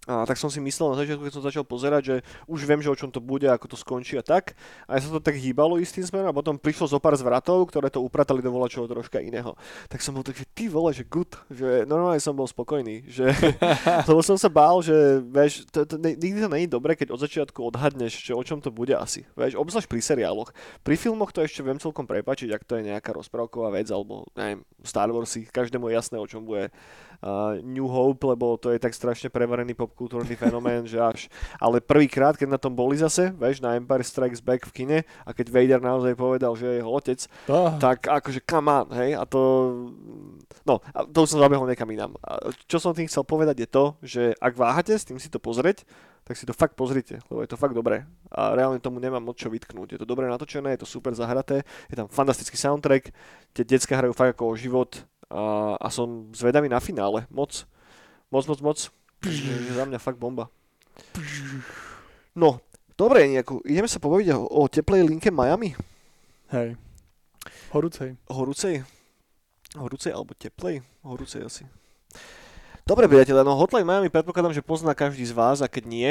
A tak som si myslel na začiatku, keď som začal pozerať, že už viem, že o čom to bude, ako to skončí a tak. A ja sa to tak hýbalo istým smerom a potom prišlo zo pár zvratov, ktoré to upratali do volačoho troška iného. Tak som bol tak, že ty vole, že good, že normálne som bol spokojný. Že, lebo som sa bál, že vieš, to, to, nikdy to není dobré, keď od začiatku odhadneš, že o čom to bude asi. Vieš, obzvlášť pri seriáloch. Pri filmoch to ešte viem celkom prepačiť, ak to je nejaká rozprávková vec, alebo neviem, Star Warsy, každému je jasné, o čom bude uh, New Hope, lebo to je tak strašne prevarený pop popkultúrny fenomén, že až. Ale prvýkrát, keď na tom boli zase, vieš, na Empire Strikes Back v kine a keď Vader naozaj povedal, že je jeho otec, oh. tak akože come on, hej, a to... No, a to som zabehol niekam inám. A čo som tým chcel povedať je to, že ak váhate s tým si to pozrieť, tak si to fakt pozrite, lebo je to fakt dobré. A reálne tomu nemám moc čo vytknúť. Je to dobre natočené, je to super zahraté, je tam fantastický soundtrack, tie decka hrajú fakt ako o život a, a som zvedavý na finále. Moc, moc, moc, moc. Je za mňa fakt bomba. No, dobre, nejako, ideme sa pobaviť o, o teplej linke Miami. Hej. Horúcej. Horúcej? Horúcej alebo teplej? Horúcej asi. Dobre, priateľe, no Hotline Miami predpokladám, že pozná každý z vás a keď nie,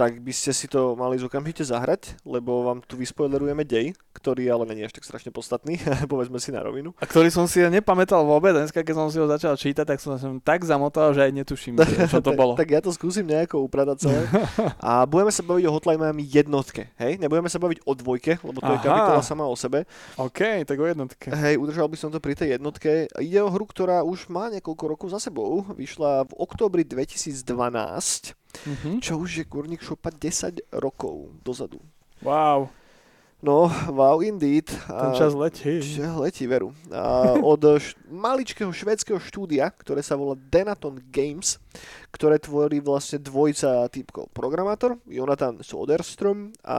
tak by ste si to mali okamžite zahrať, lebo vám tu vyspoilerujeme dej, ktorý ale není až tak strašne podstatný, povedzme si na rovinu. A ktorý som si nepamätal vôbec, dneska keď som si ho začal čítať, tak som sa tak zamotal, že aj netuším, čo to bolo. tak ja to skúsim nejako upratať celé. A budeme sa baviť o Hotline Miami jednotke, hej? Nebudeme sa baviť o dvojke, lebo to Aha. je kapitola sama o sebe. OK, tak o jednotke. Hej, udržal by som to pri tej jednotke. Ide o hru, ktorá už má niekoľko rokov za sebou. Vyšla v októbri 2012 mm-hmm. čo už je kurník šopa 10 rokov dozadu. Wow. No, wow indeed. Ten čas letí. A, letí, veru. A od š- maličkého švedského štúdia, ktoré sa volá Denaton Games, ktoré tvorí vlastne dvojca typkov. Programátor, Jonathan Soderstrom a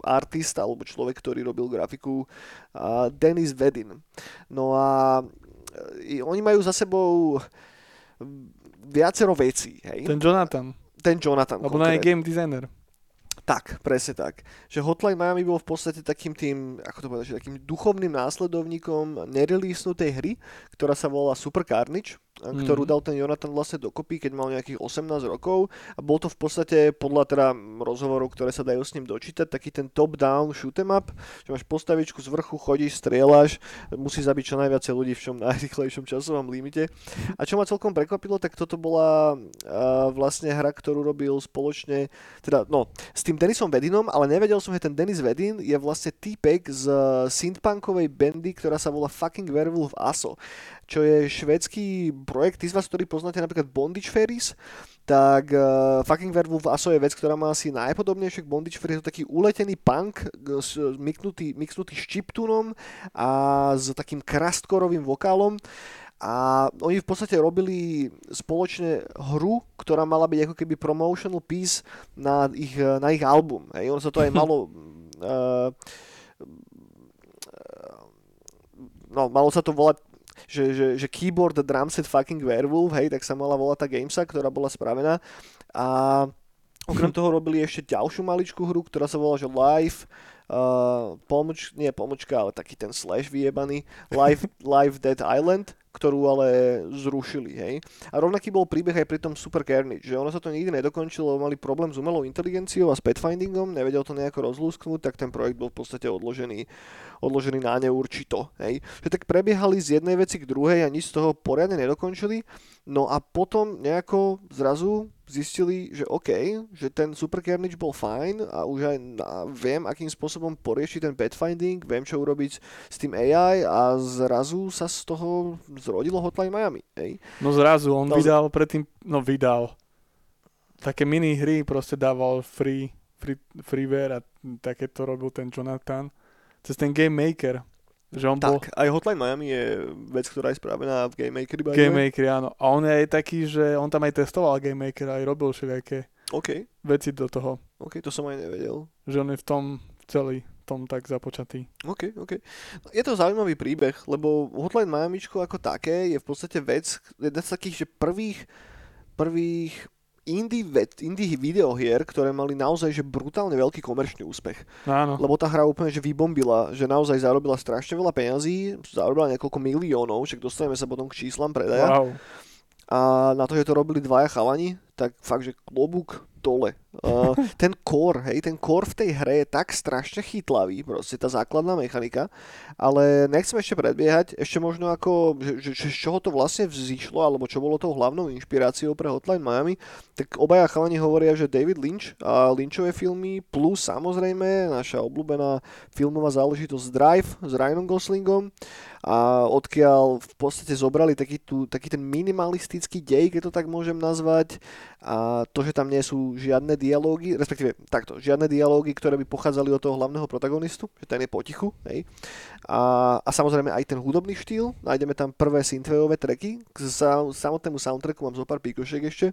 artist, alebo človek, ktorý robil grafiku, Denis Vedin. No a e, oni majú za sebou viacero vecí. Hej? Ten Jonathan. Ten Jonathan. Lebo je game designer. Tak, presne tak. Že Hotline Miami bol v podstate takým tým, ako to povedať, takým duchovným následovníkom nereleasenutej hry, ktorá sa volá Super Carnage. Ktorú dal ten Jonathan vlastne dokopy, keď mal nejakých 18 rokov. A bol to v podstate podľa teda rozhovorov, ktoré sa dajú s ním dočítať, taký ten top-down shoot em up, že máš postavičku z vrchu, chodíš, strieľaš, musí zabiť čo najviac ľudí v čom najrychlejšom časovom limite. A čo ma celkom prekvapilo, tak toto bola uh, vlastne hra, ktorú robil spoločne, teda no, s tým Denisom Vedinom, ale nevedel som, že ten Denis Vedin je vlastne týpek z synthpunkovej bandy, ktorá sa volá Fucking Werewolf Aso čo je švedský projekt. Tí z vás, ktorí poznáte napríklad Bondage Ferries, tak uh, Fucking Werewolf Aso je vec, ktorá má asi najpodobnejšie k Bondage Ferries. Je to taký uletený punk, s, mixnutý, mixnutý s chiptunom a s takým krastkorovým vokálom. A oni v podstate robili spoločne hru, ktorá mala byť ako keby promotional piece na ich, na ich album. Hej. Ono sa to aj malo... Uh, no, malo sa to volať že, že, že keyboard drumset fucking werewolf, hej, tak sa mala volať tá gamesa, ktorá bola spravená. A okrem toho robili ešte ďalšiu maličkú hru, ktorá sa volá, že Live, uh, pomoč, nie pomočka, ale taký ten slash vyjebaný, Live, Live Dead Island, ktorú ale zrušili, hej. A rovnaký bol príbeh aj pri tom Super Carnage, že ono sa to nikdy nedokončilo, mali problém s umelou inteligenciou a s pathfindingom, nevedel to nejako rozlúsknuť, tak ten projekt bol v podstate odložený, odložený na neurčito, hej. Že tak prebiehali z jednej veci k druhej a nič z toho poriadne nedokončili, no a potom nejako zrazu zistili, že OK, že ten Super Carnage bol fajn a už aj viem, akým spôsobom poriešiť ten pathfinding, viem, čo urobiť s tým AI a zrazu sa z toho zrodilo Hotline Miami. Hej. No zrazu, on no, vydal predtým, no vydal také mini hry, proste dával free, free, freeware a takéto robil ten Jonathan cez ten Game Maker. Že on tak, bol... aj Hotline Miami je vec, ktorá je spravená v Game Maker. Game Maker, áno. A on je aj taký, že on tam aj testoval Game Maker, aj robil všelijaké okay. veci do toho. OK, to som aj nevedel. Že on je v tom celý tom tak započatý. OK, OK. Je to zaujímavý príbeh, lebo Hotline Miami ako také je v podstate vec, jedna z takých, že prvých, prvých indie, indie videohier, ktoré mali naozaj že brutálne veľký komerčný úspech. Áno. Lebo tá hra úplne že vybombila, že naozaj zarobila strašne veľa peňazí, zarobila niekoľko miliónov, však dostaneme sa potom k číslam predaja. Wow. A na to, že to robili dvaja chalani, tak fakt, že klobúk dole. Uh, ten core, hej, ten core v tej hre je tak strašne chytlavý, proste tá základná mechanika, ale nechcem ešte predbiehať, ešte možno ako, že, že, z čoho to vlastne vzýšlo, alebo čo bolo tou hlavnou inšpiráciou pre Hotline Miami, tak obaja chalani hovoria, že David Lynch a Lynchové filmy, plus samozrejme naša obľúbená filmová záležitosť Drive s Ryanom Goslingom, a odkiaľ v podstate zobrali taký, tú, taký ten minimalistický dej, keď to tak môžem nazvať a to, že tam nie sú žiadne dialógy, respektíve takto, žiadne dialógy, ktoré by pochádzali od toho hlavného protagonistu, že ten je potichu, hej. A, a samozrejme aj ten hudobný štýl, nájdeme tam prvé synthwaveové tracky, k samotnému soundtracku mám zo pár píkošiek ešte.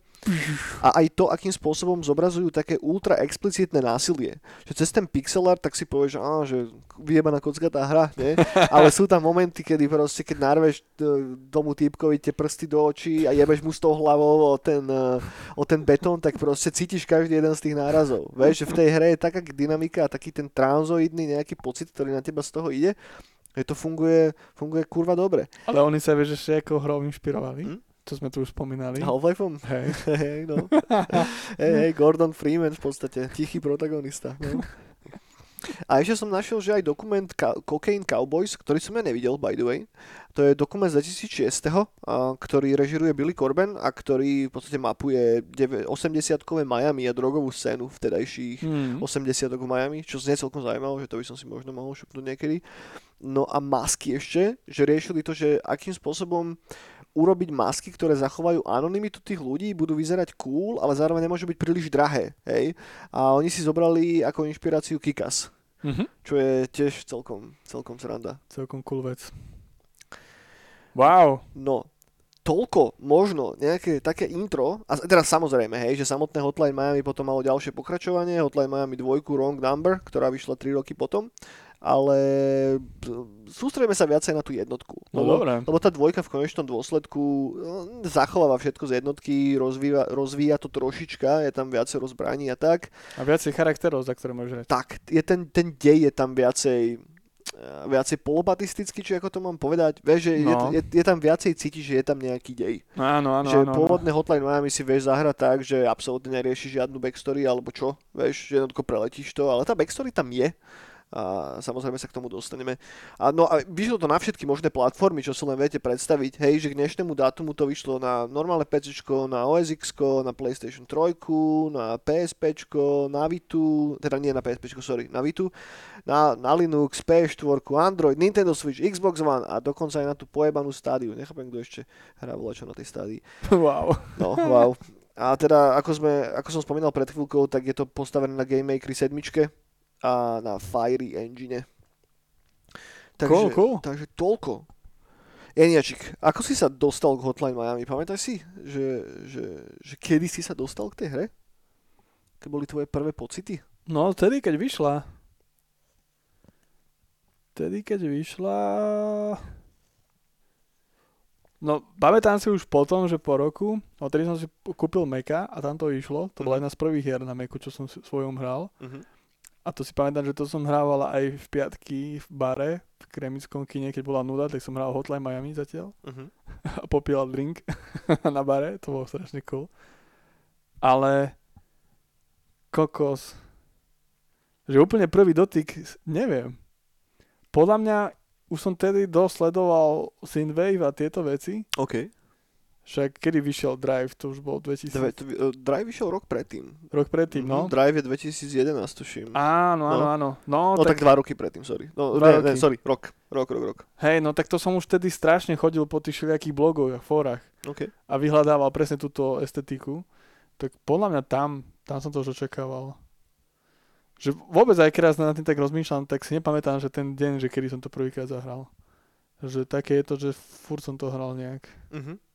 A aj to, akým spôsobom zobrazujú také ultra explicitné násilie, že cez ten pixel art tak si povieš, že, á, že vyjebaná kocka tá hra, nie? ale sú tam momenty, kedy proste, keď narveš e, tomu týpkovi tie prsty do očí a jebeš mu s tou hlavou o ten, e, o ten betón, tak proste cítiš každý jeden z tých nárazov. Vieš, že v tej hre je taká dynamika a taký ten transoidný nejaký pocit, ktorý na teba z toho ide, že to funguje, funguje kurva dobre. Ale oni sa vieš ešte ako hrou inšpirovali. Hm? To sme tu už spomínali. Half-Lifeom? Hej. hej, no. hej, hej, Gordon Freeman v podstate, tichý protagonista. No. A ešte som našiel, že aj dokument Cocaine Cowboys, ktorý som ja nevidel, by the way. To je dokument z 2006, ktorý režiruje Billy Corben a ktorý v podstate mapuje 80-kové Miami a drogovú scénu vtedajších mm. 80 v Miami, čo znie celkom zaujímavé, že to by som si možno mohol šupnúť niekedy. No a masky ešte, že riešili to, že akým spôsobom urobiť masky, ktoré zachovajú anonymitu tých ľudí, budú vyzerať cool, ale zároveň nemôžu byť príliš drahé. Hej? A oni si zobrali ako inšpiráciu Kikas, mm-hmm. čo je tiež celkom, celkom sranda. Celkom cool vec. Wow. No, toľko možno nejaké také intro, a teraz samozrejme, hej, že samotné Hotline Miami potom malo ďalšie pokračovanie, Hotline Miami 2 Wrong Number, ktorá vyšla 3 roky potom ale sústredíme sa viacej na tú jednotku. No lebo, dobré. lebo tá dvojka v konečnom dôsledku no, zachováva všetko z jednotky, rozvíja, rozvíja to trošička, je tam viacej rozbraní a tak. A viacej charakterov, za ktoré môžeš hrať. Tak, je ten, ten dej je tam viacej eh, viacej polopatistický, či ako to mám povedať. Vieš, že no. je, je, je tam viacej cítiť, že je tam nejaký dej. Áno, áno, že áno, pôvodné Hotline Miami si vieš zahrať tak, že absolútne nerieši žiadnu backstory alebo čo, vieš, že jednoducho preletíš to, ale tá backstory tam je a samozrejme sa k tomu dostaneme. A, no a vyšlo to na všetky možné platformy, čo si len viete predstaviť. Hej, že k dnešnému dátumu to vyšlo na normálne PC, na OS X, na PlayStation 3, na PSP, na Vitu, teda nie na PSP, sorry, na Vitu, na, na Linux, PS4, Android, Nintendo Switch, Xbox One a dokonca aj na tú pojebanú stádiu. Nechápem, kto ešte hrá čo na tej stádii. Wow. No, wow. A teda, ako, sme, ako som spomínal pred chvíľkou, tak je to postavené na Game Maker 7, a na Fiery Engine. Takže, cool, cool. takže toľko. Eniačik, ako si sa dostal k Hotline Miami? Pamätaj si, že, že, že kedy si sa dostal k tej hre? Keď boli tvoje prvé pocity? No, tedy, keď vyšla. Tedy, keď vyšla... No, pamätám si už potom, že po roku, odtedy som si kúpil Meka a tam to išlo. To bola mhm. jedna z prvých hier na Meku, čo som svojom hral. Uh-huh. A to si pamätám, že to som hrával aj v piatky v bare, v kremickom kine, keď bola nuda, tak som hral Hotline Miami zatiaľ. Uh-huh. A popíjal drink na bare, to bolo strašne cool. Ale kokos, že úplne prvý dotyk, neviem. Podľa mňa už som tedy dosledoval Synthwave a tieto veci. OK. Však kedy vyšiel Drive, to už bol 2000... Dve, uh, Drive vyšiel rok predtým. Rok predtým, no. Drive je 2011, tuším. Áno, áno, no. áno. No, no tak... tak dva roky predtým, sorry. No, dva ne, roky. ne, sorry, rok. Rok, rok, rok. Hej, no tak to som už vtedy strašne chodil po tých všelijakých blogoch a fórach. Okay. A vyhľadával presne túto estetiku. Tak podľa mňa tam, tam som to už očakával. Že vôbec aj keď raz na tým tak rozmýšľam, tak si nepamätám, že ten deň, že kedy som to prvýkrát zahral. Že také je to, že furt som to hral nejak. Mm-hmm.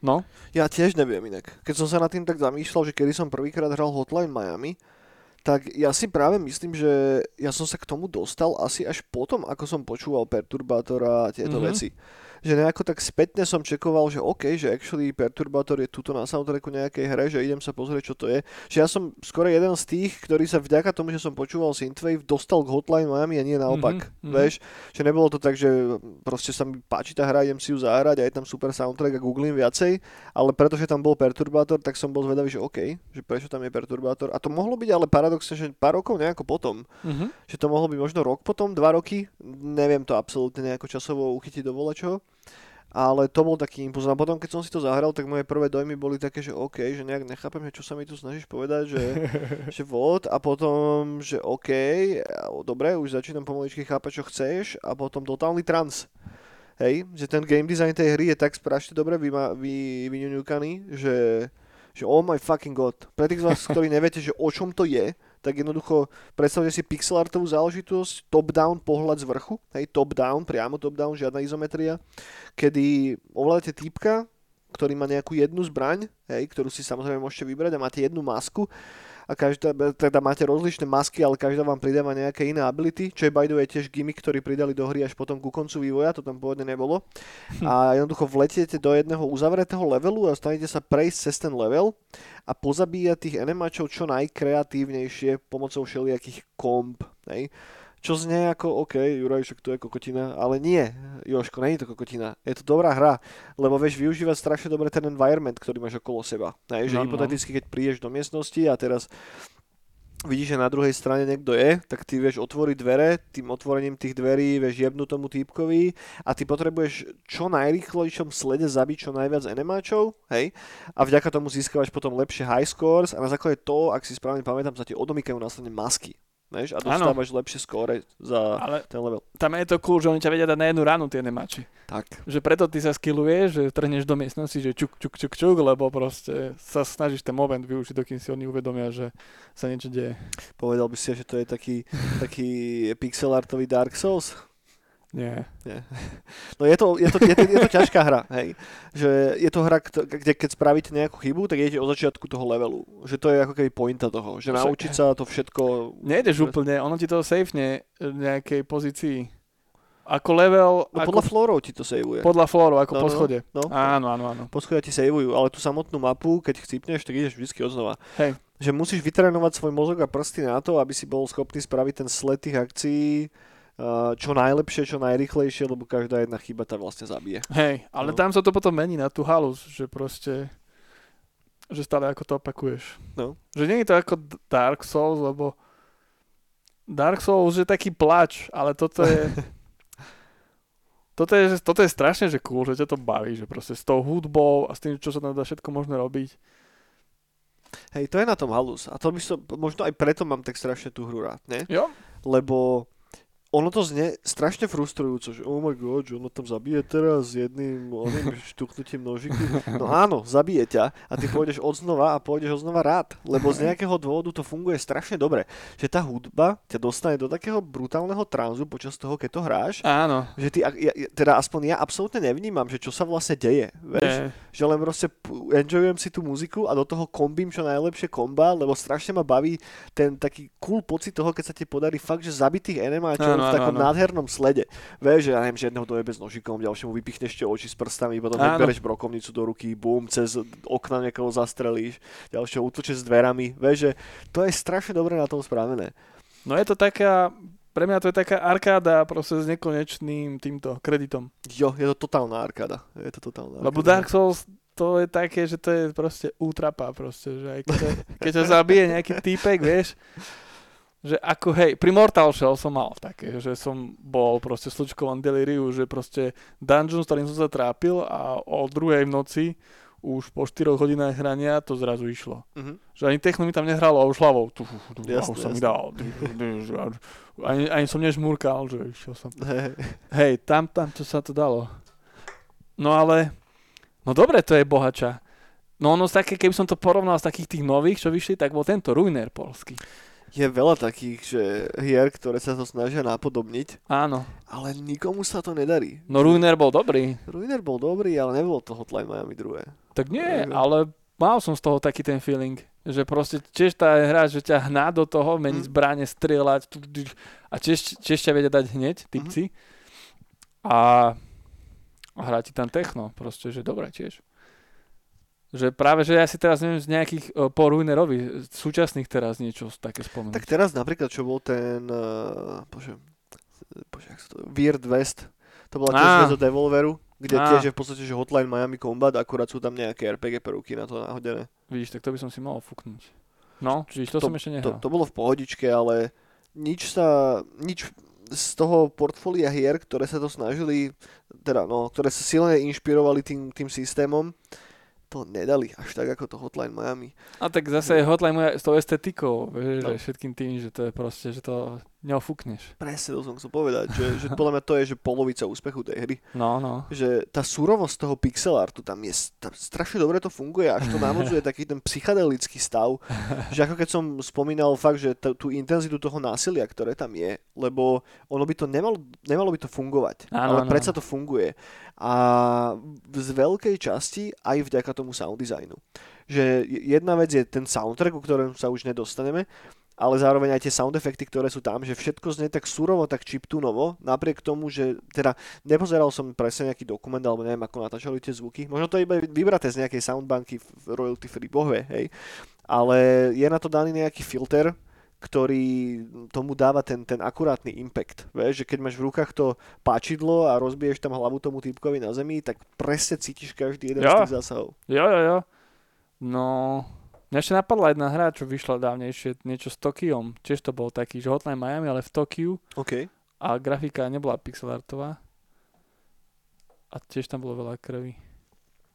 No. Ja tiež neviem inak. Keď som sa nad tým tak zamýšľal, že kedy som prvýkrát hral Hotline Miami, tak ja si práve myslím, že ja som sa k tomu dostal asi až potom, ako som počúval Perturbátora a tieto mm-hmm. veci. Že nejako tak spätne som čekoval, že OK, že actually Perturbator je tuto na soundtracku nejakej hre, že idem sa pozrieť, čo to je. Že ja som skoro jeden z tých, ktorý sa vďaka tomu, že som počúval Synthwave, dostal k Hotline Miami a nie naopak. Mm-hmm. Vieš, že nebolo to tak, že proste sa mi páči tá hra, idem si ju zahrať a je tam super soundtrack a googlím viacej, ale pretože tam bol Perturbator, tak som bol zvedavý, že OK, že prečo tam je Perturbator. A to mohlo byť ale paradoxne, že pár rokov nejako potom. Mm-hmm. Že to mohlo byť možno rok potom, dva roky, neviem to absolútne nejako časovo uchytiť do volečoho ale to bol taký impuls. A potom, keď som si to zahral, tak moje prvé dojmy boli také, že OK, že nejak nechápem, že čo sa mi tu snažíš povedať, že, že vod a potom, že OK, dobre, už začínam pomaličky chápať, čo chceš a potom totálny trans. Hej, že ten game design tej hry je tak strašne dobre vy, vyňuňukaný, že, že oh my fucking god. Pre tých z vás, ktorí neviete, že o čom to je, tak jednoducho predstavte si pixelartovú záležitosť, top-down pohľad z vrchu, hej, top-down, priamo top-down, žiadna izometria, kedy ovládate týpka, ktorý má nejakú jednu zbraň, hej, ktorú si samozrejme môžete vybrať a máte jednu masku a každá, teda máte rozličné masky, ale každá vám pridáva nejaké iné ability, čo je by the way tiež gimmick, ktorý pridali do hry až potom ku koncu vývoja, to tam pôvodne nebolo. Hm. A jednoducho vletiete do jedného uzavretého levelu a stanete sa prejsť cez ten level a pozabíjať tých enemáčov čo najkreatívnejšie pomocou všelijakých komp. Hej čo znie ako, OK, Juraj, však to je kokotina, ale nie, Joško, je to kokotina. Je to dobrá hra, lebo vieš využívať strašne dobre ten environment, ktorý máš okolo seba. Hej, že no, no. hypoteticky, keď prídeš do miestnosti a teraz vidíš, že na druhej strane niekto je, tak ty vieš otvoriť dvere, tým otvorením tých dverí vieš jebnúť tomu týpkovi a ty potrebuješ čo najrýchlejšom slede zabiť čo najviac enemáčov, hej, a vďaka tomu získavaš potom lepšie high scores a na základe toho, ak si správne pamätám, sa ti odomykajú následne masky. Vieš, a dostávaš ano. lepšie skóre za Ale ten level. Tam je to cool, že oni ťa vedia dať na jednu ránu tie nemáči. Tak. Že preto ty sa skilluješ, že trhneš do miestnosti, že čuk, čuk, čuk, čuk, lebo proste sa snažíš ten moment využiť, dokým si oni uvedomia, že sa niečo deje. Povedal by si, že to je taký, taký pixelartový Dark Souls? Nie. Nie. No je to, je to, je to, je to ťažká hra, hej. Že je to hra, kde keď spravíte nejakú chybu, tak idete od začiatku toho levelu. Že to je ako keby pointa toho. Že naučiť sa to všetko... Nejdeš úplne, ono ti to safene v nejakej pozícii. Ako level... No podľa ako, florov ti to saveuje. Podľa florov, ako no, po no, schode. No, áno, áno, áno. Po schode ti saveujú, ale tú samotnú mapu, keď chcípneš, tak ideš vždy odznova. Hej. Že musíš vytrénovať svoj mozog a prsty na to, aby si bol schopný spraviť ten sled tých akcií čo najlepšie, čo najrychlejšie, lebo každá jedna chyba tá vlastne zabije. Hej, ale no. tam sa to potom mení na tú halus, že proste že stále ako to opakuješ. No. Že nie je to ako Dark Souls, lebo Dark Souls je taký plač, ale toto je toto je, toto je strašne že cool, že ťa to baví, že proste s tou hudbou a s tým, čo sa tam dá všetko možné robiť. Hej, to je na tom halus. A to by som, možno aj preto mám tak strašne tú hru rád, ne? Jo. Lebo ono to znie strašne frustrujúco, že oh my god, že ono tam zabije teraz s jedným oným štuknutím nožiku. No áno, zabije ťa a ty pôjdeš od znova a pôjdeš od znova rád, lebo z nejakého dôvodu to funguje strašne dobre. Že tá hudba ťa dostane do takého brutálneho tranzu počas toho, keď to hráš. Áno. Že ty, ja, teda aspoň ja absolútne nevnímam, že čo sa vlastne deje. Vieš? Že len proste enjoyujem si tú muziku a do toho kombím čo najlepšie komba, lebo strašne ma baví ten taký cool pocit toho, keď sa ti podarí fakt, že zabitých enemáčov v takom áno. nádhernom slede. Vieš, že ja neviem, že jedného doje bez nožikom, ďalšiemu vypichneš tie oči s prstami, potom bereš brokovnicu do ruky, bum, cez okna niekoho zastrelíš, ďalšieho útočíš s dverami. Vieš, že to je strašne dobre na tom spravené. No je to taká, pre mňa to je taká arkáda proste s nekonečným týmto kreditom. Jo, je to totálna arkáda. Je to totálna arkáda. Lebo Dark Souls to je také, že to je proste útrapa proste, že aj keď, keď ťa zabije nejaký týpek, vieš, že ako hej, pri Mortal Shell som mal také, že som bol proste slučkovaný deliriu, že proste dungeon, s ktorým som sa trápil a o druhej v noci už po 4 hodinách hrania to zrazu išlo. Uh-huh. Že ani techno mi tam nehralo a už hlavou. Tu, tu, jasne, som mi dal. Ani, ani som nežmúrkal, že išiel som. Hey. Hej, tam, tam, čo sa to dalo. No ale, no dobre, to je bohača. No ono také, keby som to porovnal s takých tých nových, čo vyšli, tak bol tento Ruiner polský je veľa takých že hier, ktoré sa to snažia napodobniť. Áno. Ale nikomu sa to nedarí. No Ruiner bol dobrý. Ruiner bol dobrý, ale nebol to Hotline Miami 2. Tak nie, ale mal som z toho taký ten feeling, že proste tiež tá hra, že ťa hná do toho, meniť mm. zbranie, strieľať a tiež, tiež ťa vedia dať hneď, typci. Mm-hmm. A A hrá ti tam techno, proste, že dobré tiež. Že práve, že ja si teraz neviem z nejakých uh, po Ruinerovi, súčasných teraz niečo také spomenúť. Tak teraz napríklad, čo bol ten, uh, bože, bože, to, Weird West, to bola tiež vec Devolveru, kde Á. tiež je v podstate, že Hotline Miami Combat, akurát sú tam nejaké RPG prvky na to nahodené. Vidíš, tak to by som si mohol fúknuť. No, čiže to, to som ešte nehral. To, to bolo v pohodičke, ale nič sa, nič z toho portfólia hier, ktoré sa to snažili, teda no, ktoré sa silne inšpirovali tým, tým systémom, to nedali až tak ako to Hotline Miami. A tak zase je Hotline Miami s tou estetikou, vieš, no. všetkým tým, že to je proste, že to neofúkneš. Presne to som chcel povedať, že, že podľa mňa to je že polovica úspechu tej hry. No, no. Že tá surovosť toho pixel artu tam je, tam strašne dobre to funguje, až to namodzuje taký ten psychedelický stav, že ako keď som spomínal fakt, že t- tú intenzitu toho násilia, ktoré tam je, lebo ono by to nemalo, nemalo by to fungovať, áno, ale áno. predsa to funguje. A z veľkej časti aj vďaka tomu sound designu. Že jedna vec je ten soundtrack, o ktorom sa už nedostaneme, ale zároveň aj tie sound efekty, ktoré sú tam, že všetko znie tak surovo, tak chiptunovo, napriek tomu, že teda nepozeral som presne nejaký dokument, alebo neviem, ako natáčali tie zvuky. Možno to je iba vybraté z nejakej soundbanky v royalty free bohve, hej. Ale je na to daný nejaký filter, ktorý tomu dáva ten, ten akurátny impact. Vieš, že keď máš v rukách to páčidlo a rozbiješ tam hlavu tomu týpkovi na zemi, tak presne cítiš každý jeden jo. z tých zásahov. Jo, jo, jo. No, mňa ešte napadla jedna hra, čo vyšla dávnejšie, niečo s Tokiom. Tiež to bol taký, že Hotline Miami, ale v Tokiu. OK. A grafika nebola pixelartová. A tiež tam bolo veľa krvi.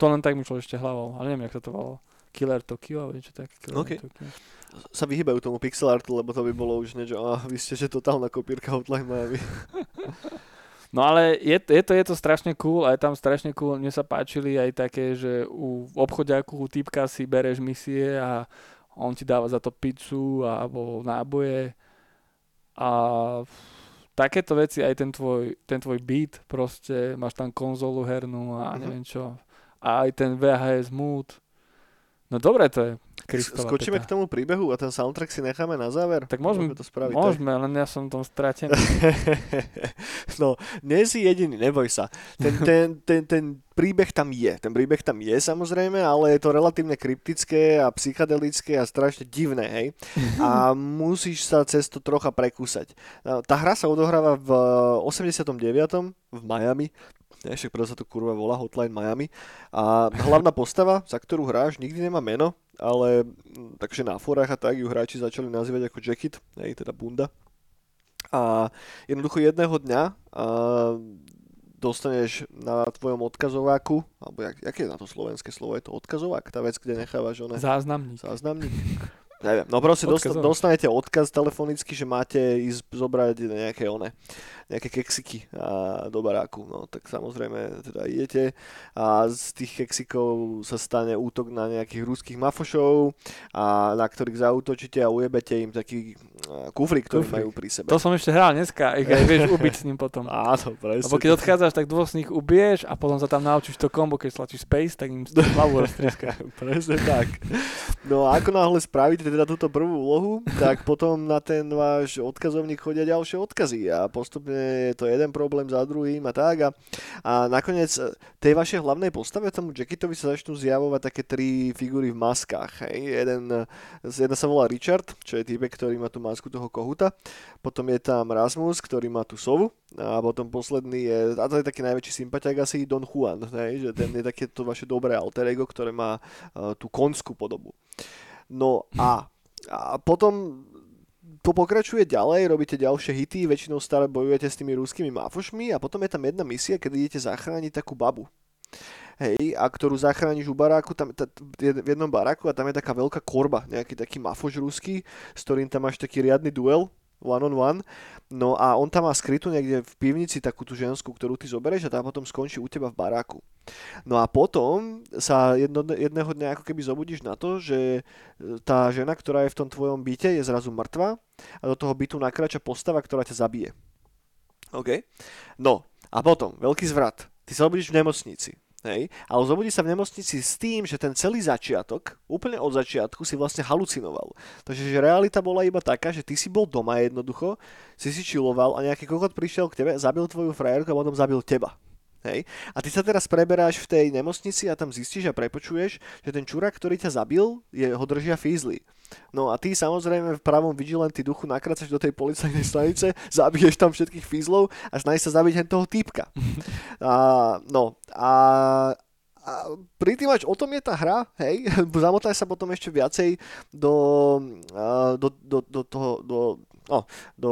To len tak myšlo ešte hlavou, ale neviem, jak sa to volalo. Killer Tokyo alebo niečo také. Killer okay. Tokyo. Sa vyhýbajú tomu pixel artu, lebo to by bolo už niečo, ah, vy ste že totálna kopírka Hotline Miami. No ale je, je, to, je to strašne cool a je tam strašne cool. Mne sa páčili aj také, že u obchodiaku u typka si bereš misie a on ti dáva za to pizzu alebo náboje a takéto veci, aj ten tvoj, ten tvoj beat, proste máš tam konzolu hernú a mm-hmm. neviem čo. A aj ten VHS mood No dobre to je. Skočíme peta. k tomu príbehu a ten soundtrack si necháme na záver? Tak môžeme, to spraviť. Môžeme, tak? len ja som tom stratený. no, nie si jediný, neboj sa. Ten, ten, ten, ten príbeh tam je. Ten príbeh tam je samozrejme, ale je to relatívne kryptické a psychedelické a strašne divné, hej. A musíš sa cez to trocha prekúsať. Tá hra sa odohráva v 89. v Miami ne, však preto sa to kurva volá Hotline Miami. A hlavná postava, za ktorú hráš, nikdy nemá meno, ale mm, takže na forách a tak ju hráči začali nazývať ako Jacket, hej, teda bunda. A jednoducho jedného dňa a dostaneš na tvojom odkazováku, alebo jak, jak je na to slovenské slovo, je to odkazovák, tá vec, kde nechávaš one... Záznamník. Záznamník. Neviem, no proste dostanete odkaz telefonicky, že máte ísť zobrať nejaké one nejaké keksiky a do baráku. No tak samozrejme teda idete a z tých keksikov sa stane útok na nejakých ruských mafošov a na ktorých zautočíte a ujebete im taký kufrik, ktorý kufrik. majú pri sebe. To som ešte hral dneska, ich aj vieš ubiť s ním potom. Áno, presne. Lebo keď odchádzaš, tak dvoch z nich ubiješ a potom sa tam naučíš to kombo, keď stlačíš space, tak im hlavu roztrieska. presne tak. No a ako náhle spravíte teda túto prvú úlohu, tak potom na ten váš odkazovník chodia ďalšie odkazy a postupne je to jeden problém za druhým a tak. A, a nakoniec e, tej vašej hlavnej postave, tomu Jacketovi sa začnú zjavovať také tri figúry v maskách. Hej. Jeden, e, jedna sa volá Richard, čo je týpek, ktorý má tú masku toho kohuta. Potom je tam Rasmus, ktorý má tú sovu. A potom posledný je, a to je taký najväčší sympatiak asi Don Juan, hej, že ten je také to vaše dobré alter ego, ktoré má uh, tú konskú podobu. No a, a potom to pokračuje ďalej, robíte ďalšie hity, väčšinou stále bojujete s tými ruskými mafošmi a potom je tam jedna misia, keď idete zachrániť takú babu. Hej, a ktorú zachrániš u baráku, tam, t- v jednom baráku a tam je taká veľká korba, nejaký taký mafoš ruský, s ktorým tam máš taký riadny duel, one on one. No a on tam má skrytú niekde v pivnici takú tú ženskú, ktorú ty zoberieš a tá potom skončí u teba v baráku. No a potom sa jedno, jedného dňa ako keby zobudíš na to, že e, tá žena, ktorá je v tom tvojom byte, je zrazu mŕtva a do toho bytu nakrača postava, ktorá ťa zabije. OK? No a potom, veľký zvrat. Ty sa obudíš v nemocnici. Hej? Ale zobudí sa v nemocnici s tým, že ten celý začiatok, úplne od začiatku si vlastne halucinoval. Takže že realita bola iba taká, že ty si bol doma jednoducho, si si čiloval a nejaký kokot prišiel k tebe, zabil tvoju frajerku a potom zabil teba. Hej, a ty sa teraz preberáš v tej nemocnici a tam zistíš a prepočuješ, že ten čurák, ktorý ťa zabil, je, ho držia fízli. No a ty samozrejme v pravom vigilanty duchu nakracaš do tej policajnej stanice, zabiješ tam všetkých fízlov a snažíš sa zabiť hen toho týpka. A, no a, a pri tým až o tom je tá hra, hej, zamotaj sa potom ešte viacej do, do, do, do toho, do no, do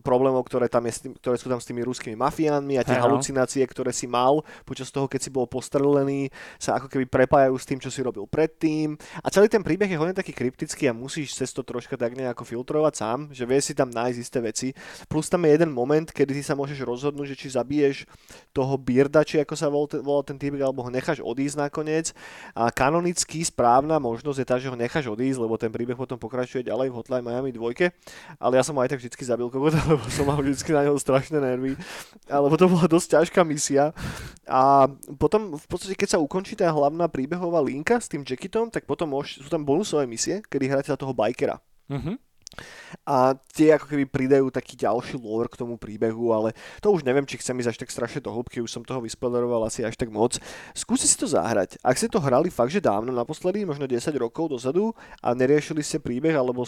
problémov, ktoré, tam je, ktoré sú tam s tými ruskými mafiánmi a tie hey, halucinácie, ktoré si mal počas toho, keď si bol postrelený, sa ako keby prepájajú s tým, čo si robil predtým. A celý ten príbeh je hodne taký kryptický a musíš cez to troška tak nejako filtrovať sám, že vieš si tam nájsť isté veci. Plus tam je jeden moment, kedy ty sa môžeš rozhodnúť, že či zabiješ toho Birda, či ako sa volal ten, volal ten týpek, alebo ho necháš odísť nakoniec. A kanonicky správna možnosť je tá, že ho necháš odísť, lebo ten príbeh potom pokračuje ďalej v Hotline Miami 2. Ale ja ja som aj tak vždy zabil kokota, lebo som mal vždy na neho strašné nervy. Alebo to bola dosť ťažká misia. A potom v podstate, keď sa ukončí tá hlavná príbehová linka s tým Jackitom, tak potom môž, sú tam bonusové misie, kedy hráte za toho bajkera. Mm-hmm a tie ako keby pridajú taký ďalší lore k tomu príbehu, ale to už neviem, či chcem ísť až tak strašne do hĺbky, už som toho vyspoileroval asi až tak moc. Skúste si to zahrať. Ak ste to hrali fakt, že dávno, naposledy, možno 10 rokov dozadu a neriešili ste príbeh, alebo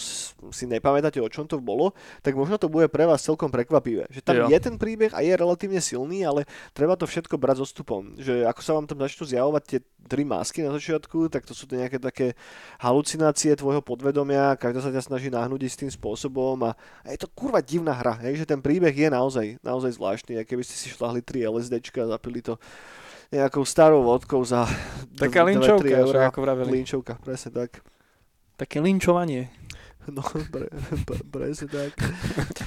si nepamätáte, o čom to bolo, tak možno to bude pre vás celkom prekvapivé. Že tam jo. je ten príbeh a je relatívne silný, ale treba to všetko brať so stupom. Že ako sa vám tam začnú zjavovať tie tri masky na začiatku, tak to sú to nejaké také halucinácie tvojho podvedomia, každá sa ťa snaží nahnúť istým spôsobom a, a je to kurva divná hra, hej, že ten príbeh je naozaj, naozaj zvláštny, a keby ste si šlahli 3 LSDčka a zapili to nejakou starou vodkou za Taká linčovka, eurá, ako vraveli. Linčovka, presne tak. Také linčovanie. No, pre, pre, presne tak.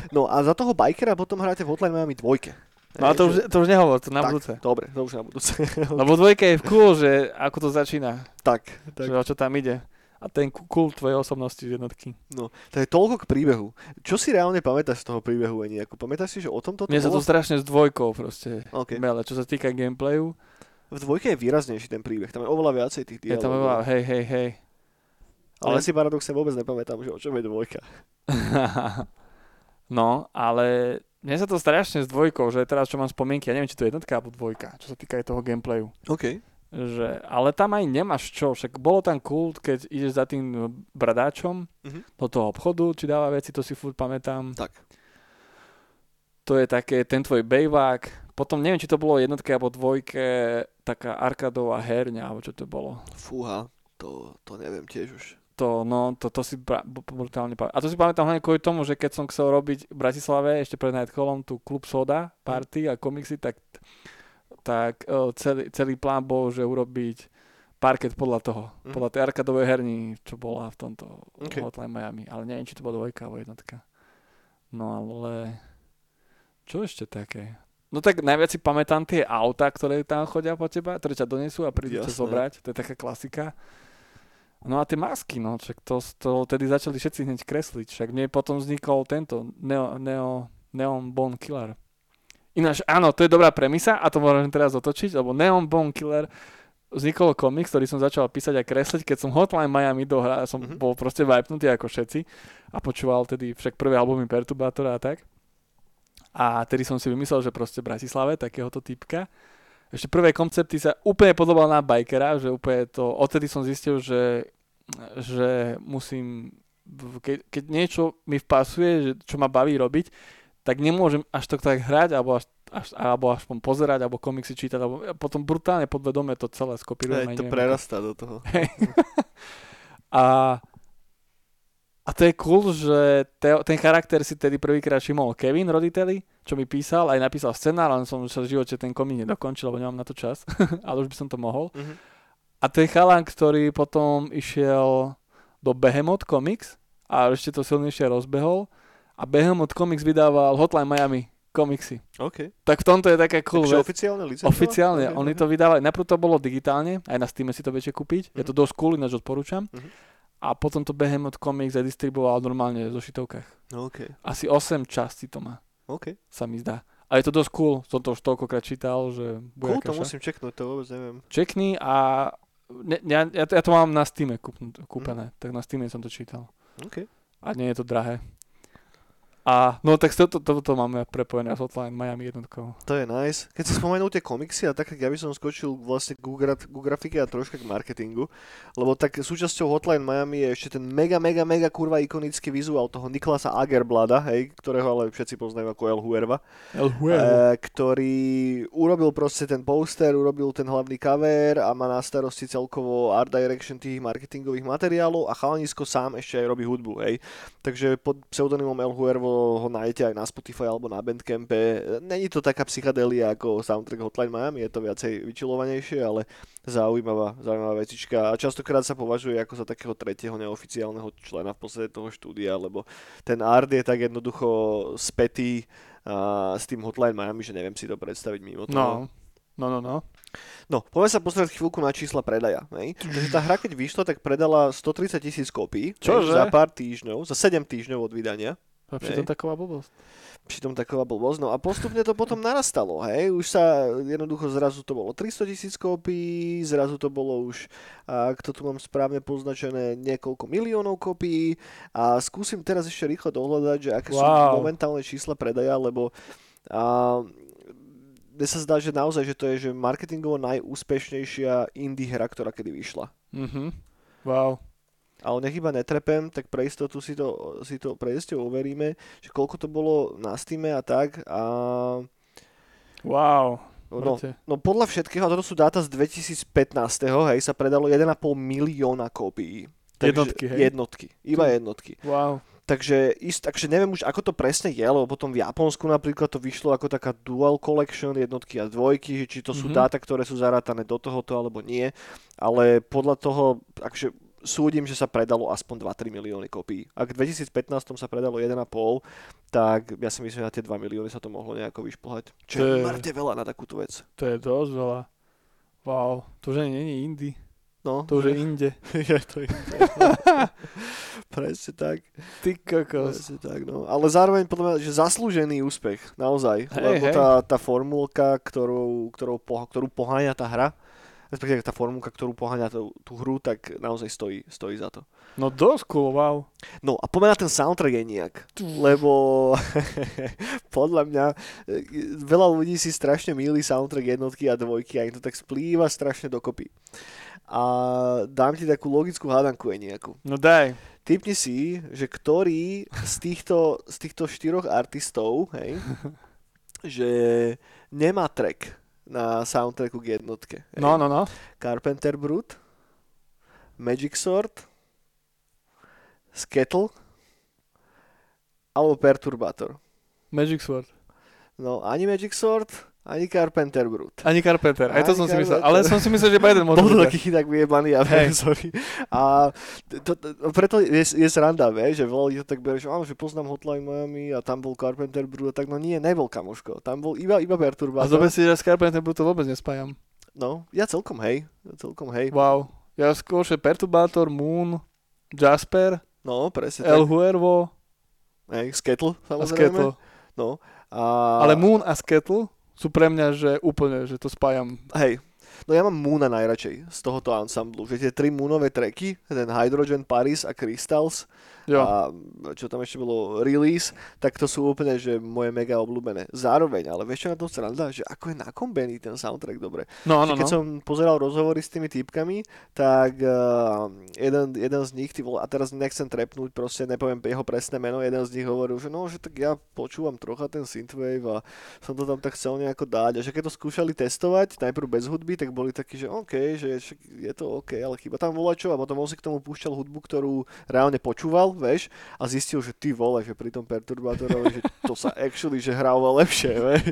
No a za toho bikera potom hráte v Hotline Miami 2. No a to už, to už nehovor, to na tak, budúce. Dobre, to už na budúce. Lebo dvojka je v cool, že ako to začína. Tak. tak. Že o čo tam ide. A ten kult tvojej osobnosti jednotky. No, to je toľko k príbehu. Čo si reálne pamätáš z toho príbehu, Eni? Ako pamätáš si, že o tomto to Mne sa to strašne s dvojkou proste okay. mele, čo sa týka gameplayu. V dvojke je výraznejší ten príbeh, tam je oveľa viacej tých dialogov. Je tam oveľa, hej, hej, hej. Ale, ale si paradoxne vôbec nepamätám, že o čom je dvojka. no, ale mne sa to strašne s dvojkou, že teraz čo mám spomienky, ja neviem, či to je jednotka alebo dvojka, čo sa týka aj toho gameplayu. OK. Že, ale tam aj nemáš čo, však bolo tam kult, keď ideš za tým bradáčom uh-huh. do toho obchodu, či dáva veci, to si furt pamätám. Tak. To je také, ten tvoj bejvák, potom neviem, či to bolo jednotke alebo dvojke, taká arkadová herňa, alebo čo to bolo. Fúha, to, to neviem tiež už to, no, to, to si bra- brutálne pamätám. A to si pamätám hlavne kvôli tomu, že keď som chcel robiť v Bratislave ešte pred Nightcallom tú klub Soda party a komiksy, tak, tak celý, celý plán bol, že urobiť parket podľa toho, mm. podľa tej arkadovej herní, čo bola v tomto okay. Hotline Miami. Ale neviem, či to bola dvojka alebo jednotka. No ale čo ešte také? No tak najviac si pamätám tie auta, ktoré tam chodia po teba, ktoré ťa donesú a prídu ťa zobrať. To je taká klasika. No a tie masky, no, však to, to tedy začali všetci hneď kresliť, však mne potom vznikol tento Neo, Neo, Neon Bone Killer. Ináč, áno, to je dobrá premisa a to môžem teraz otočiť, lebo Neon Bone Killer vznikol komiks, ktorý som začal písať a kresliť, keď som Hotline Miami dohral, som mm-hmm. bol proste vypnutý ako všetci a počúval tedy však prvé albumy Perturbátora a tak. A tedy som si vymyslel, že proste v Bratislave takéhoto typka ešte prvé koncepty sa úplne podobal na bikera, že úplne to, odtedy som zistil, že že musím, keď, keď niečo mi vpasuje, že, čo ma baví robiť, tak nemôžem až to tak hrať, alebo až, až, alebo aspoň pozerať, alebo komiksy čítať, alebo potom brutálne podvedome to celé skopírujem. Aj to prerastá do toho. a, a to je cool, že te, ten charakter si tedy prvýkrát všimol Kevin Roditelli, čo mi písal, aj napísal scenár, ale som sa v živote ten komik nedokončil, lebo nemám na to čas, ale už by som to mohol. Mm-hmm. A to je chalan, ktorý potom išiel do Behemoth Comics a ešte to silnejšie rozbehol a Behemoth Comics vydával Hotline Miami komiksy. Okay. Tak v tomto je také cool Takže oficiálne licencová? Oficiálne, okay, oni okay. to vydávali. Najprv to bolo digitálne, aj na Steam si to viete kúpiť. Mm-hmm. Je to mhm. dosť cool, ináč odporúčam. Mm-hmm. A potom to Behemoth Comics aj distribuoval normálne zo šitovkách. Okay. Asi 8 častí to má. Okay. Sa mi zdá. A je to dosť cool, som to už toľkokrát čítal, že... Cool, to musím čeknúť, to vôbec neviem. Čekni a ne, ja, ja, ja to mám na Steam kúpené, mm. tak na Steam som to čítal. Okay. A nie je to drahé. A no tak toto, to, to máme prepojené s Hotline Miami jednotkou. To je nice. Keď si spomenul tie komiksy a tak, tak ja by som skočil vlastne ku, gra- ku grafike a troška k marketingu, lebo tak súčasťou Hotline Miami je ešte ten mega, mega, mega kurva ikonický vizuál toho Niklasa Agerblada, hej, ktorého ale všetci poznajú ako El Huerva. El Huerva. E, ktorý urobil proste ten poster, urobil ten hlavný cover a má na starosti celkovo art direction tých marketingových materiálov a chalanisko sám ešte aj robí hudbu, hej. Takže pod pseudonymom El Huervo ho nájdete aj na Spotify alebo na Bandcampe. Není to taká psychadelia ako soundtrack Hotline Miami, je to viacej vyčilovanejšie, ale zaujímavá, zaujímavá vecička. A častokrát sa považuje ako za takého tretieho neoficiálneho člena v podstate toho štúdia, lebo ten art je tak jednoducho spätý uh, s tým Hotline Miami, že neviem si to predstaviť mimo toho. No, no, no, no. No, poďme sa pozrieť chvíľku na čísla predaja. Ne? Takže tá hra, keď vyšla, tak predala 130 tisíc kópií Čože? za pár týždňov, za 7 týždňov od vydania. A pritom taková blbosť. Pritom taková blbosť. No a postupne to potom narastalo, hej. Už sa jednoducho zrazu to bolo 300 tisíc kópií, zrazu to bolo už, ak to tu mám správne poznačené, niekoľko miliónov kópií a skúsim teraz ešte rýchlo dohľadať, že aké wow. sú momentálne čísla predaja, lebo a, mne sa zdá, že naozaj, že to je že marketingovo najúspešnejšia indie hra, ktorá kedy vyšla. Mhm. Wow ale nech iba netrepem, tak pre istotu si to, si to pre istotu overíme, že koľko to bolo na Steam a tak a... Wow. No, no podľa všetkého, a toto sú dáta z 2015, hej, sa predalo 1,5 milióna kópií. Takže jednotky, hej? Jednotky, iba jednotky. Wow. Takže, ist, takže neviem už, ako to presne je, lebo potom v Japonsku napríklad to vyšlo ako taká dual collection jednotky a dvojky, či to sú mm-hmm. dáta, ktoré sú zarátané do tohoto alebo nie. Ale podľa toho, akže súdim, že sa predalo aspoň 2-3 milióny kopií. Ak v 2015 sa predalo 1,5, tak ja si myslím, že na tie 2 milióny sa to mohlo nejako vyšplhať. Čo je mŕte veľa na takúto vec. To je dosť veľa. Wow, to už nie je indie. No, to už je inde. je to inde. Presne tak. Ty kokos. Presne tak, no. Ale zároveň podľa mňa, že zaslúžený úspech, naozaj. Hey, lebo hey. Tá, tá formulka, ktorou, ktorou, ktorú poháňa tá hra, respektíve tá formulka, ktorú poháňa tú, tú hru, tak naozaj stojí, stojí za to. No dosť cool, wow. No a poďme na ten soundtrack je nejak, lebo podľa mňa e, veľa ľudí si strašne milí soundtrack jednotky a dvojky a im to tak splýva strašne dokopy. A dám ti takú logickú hádanku je nejakú. No daj. Typni si, že ktorý z týchto, z týchto štyroch artistov, hej, že nemá track na soundtracku k jednotke. No, no, no. Carpenter Brut, Magic Sword, Skettle alebo Perturbator. Magic Sword. No, ani Magic Sword, ani Carpenter Brut. Ani Carpenter, aj to som si myslel. Ale som si myslel, že Biden môže Bol taký chyták vyjebaný, ja hey. sorry. A to, to, preto je, je sranda, vie, že veľa ľudí to tak berie, že áno, že poznám Hotline Miami a tam bol Carpenter Brut a tak, no nie, nebol kamoško. Tam bol iba, iba Perturbator. A zober si, že s Carpenter Brut to vôbec nespájam. No, ja celkom hej, celkom hej. Wow, ja skôr, že Perturbator, Moon, Jasper, no, presne El Huervo, hej, Skettle, samozrejme. A Skettle. No, a... Ale Moon a Skettle sú pre mňa, že úplne, že to spájam. Hej, No ja mám Moona najradšej z tohoto ansamblu, že tie tri Moonové treky, ten Hydrogen, Paris a Crystals, jo. a čo tam ešte bolo, Release, tak to sú úplne, že moje mega obľúbené. Zároveň, ale vieš čo na to sranda, že ako je nakombený ten soundtrack dobre. No, no, keď no. som pozeral rozhovory s tými typkami, tak uh, jeden, jeden z nich, ty vol, a teraz nechcem trepnúť, proste nepoviem jeho presné meno, jeden z nich hovoril, že no, že tak ja počúvam trocha ten synthwave a som to tam tak chcel nejako dať a že keď to skúšali testovať, najprv bez hudby, tak boli takí, že OK, že je to OK, ale chyba tam volačo a potom on si k tomu púšťal hudbu, ktorú reálne počúval vieš, a zistil, že ty vole, že pri tom perturbátorovi, že to sa actually, že hrá lepšie, vieš.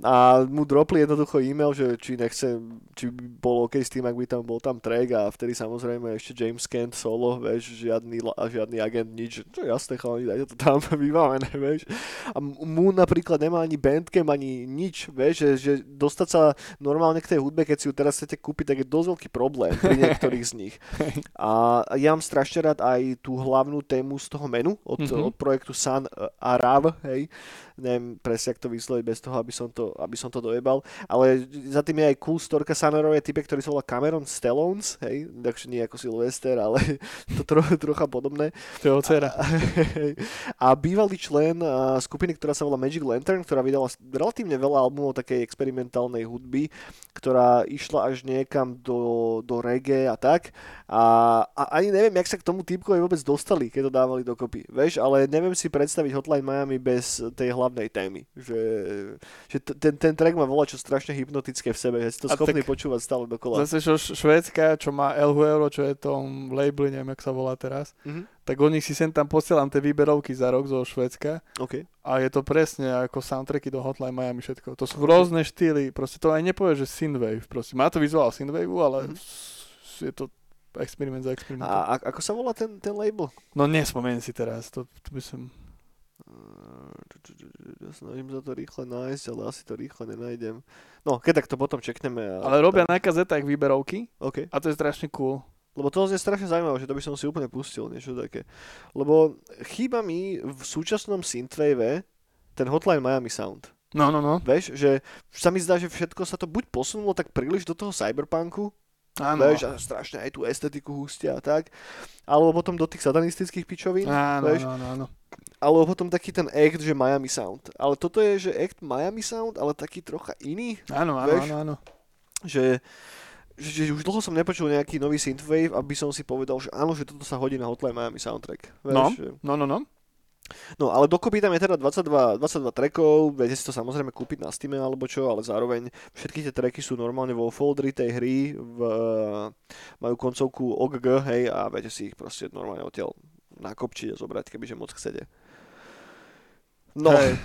A mu dropli jednoducho e-mail, že či nechce, či by bol OK s tým, ak by tam bol tam track a vtedy samozrejme ešte James Kent solo, vieš, žiadny, žiadny agent, nič, čo jasné, chalani, dajte to tam vybavené, vieš. A mu napríklad nemá ani bandcamp, ani nič, vieš, že, že dostať sa normálne k tej hudbe, keď si ju teraz chcete kúpiť, tak je dosť veľký problém pri niektorých z nich. A ja mám strašne rád aj tú hlavnú tému z toho menu od, Mhm. od projektu Sun Arav, hej. Neviem presne, jak to vysloviť bez toho, aby som to, aby som to dojebal. Ale za tým je aj cool storka Sun Arov, je typek, ktorý sa volá Cameron Stellones, hej. Takže nie ako Sylvester, ale to tro, trocha podobné. To je jeho dcera. A bývalý člen a, skupiny, ktorá sa volá Magic Lantern, ktorá vydala relatívne veľa albumov takej experimentálnej hudby, ktorá išla až niekam do, do reggae a tak. A, a ani neviem, jak sa k tomu typkovi vôbec dostali, keď to dávali dokopy. Vieš, ale neviem si predstaviť Hotline Miami bez tej hlavnej témy. Že, že t- ten, ten track má volá čo strašne hypnotické v sebe, že si to A schopný tak- počúvať stále dokola. Zase čo Švédska, čo má El Euro, čo je tom label, neviem, jak sa volá teraz, Mhm. tak oni si sem tam posielam tie výberovky za rok zo Švédska OK. a je to presne ako soundtracky do Hotline Miami všetko. To sú rôzne štýly, proste to aj nepovie, že synthwave, proste. Má to vizuál synthwave, ale Mhm. s- je to experiment za experimentom. A, a ako sa volá ten, ten label? No nespomeniem si teraz, to, to by som... Snažím sa to rýchle nájsť, ale asi to rýchle nenájdem. No, keď tak to potom čekneme. A Ale robia na kazetách výberovky OK. a to je strašne cool. Lebo to je strašne zaujímavé, že to by som si úplne pustil, niečo také. Lebo chýba mi v súčasnom synthwave ten Hotline Miami sound. No, no, no. Vieš, že sa mi zdá, že všetko sa to buď posunulo tak príliš do toho cyberpunku, Áno. vieš, a strašne aj tú estetiku hustia a tak, alebo potom do tých satanistických pičovín, Áno, vieš, áno, áno, alebo potom taký ten act, že Miami Sound. Ale toto je, že act Miami Sound, ale taký trocha iný, Áno, áno, Vieš? áno, áno. že, že už dlho som nepočul nejaký nový synthwave, aby som si povedal, že áno, že toto sa hodí na Hotline Miami soundtrack. Vieš, No. že... No, no, no. No ale dokopy tam je teda 22, 22 trackov, viete si to samozrejme kúpiť na Steam alebo čo, ale zároveň všetky tie tracky sú normálne vo folderi tej hry, v, majú koncovku OGG, hej, a viete si ich proste normálne odtiaľ nakopčiť a zobrať, kebyže moc chcete. No, Hej.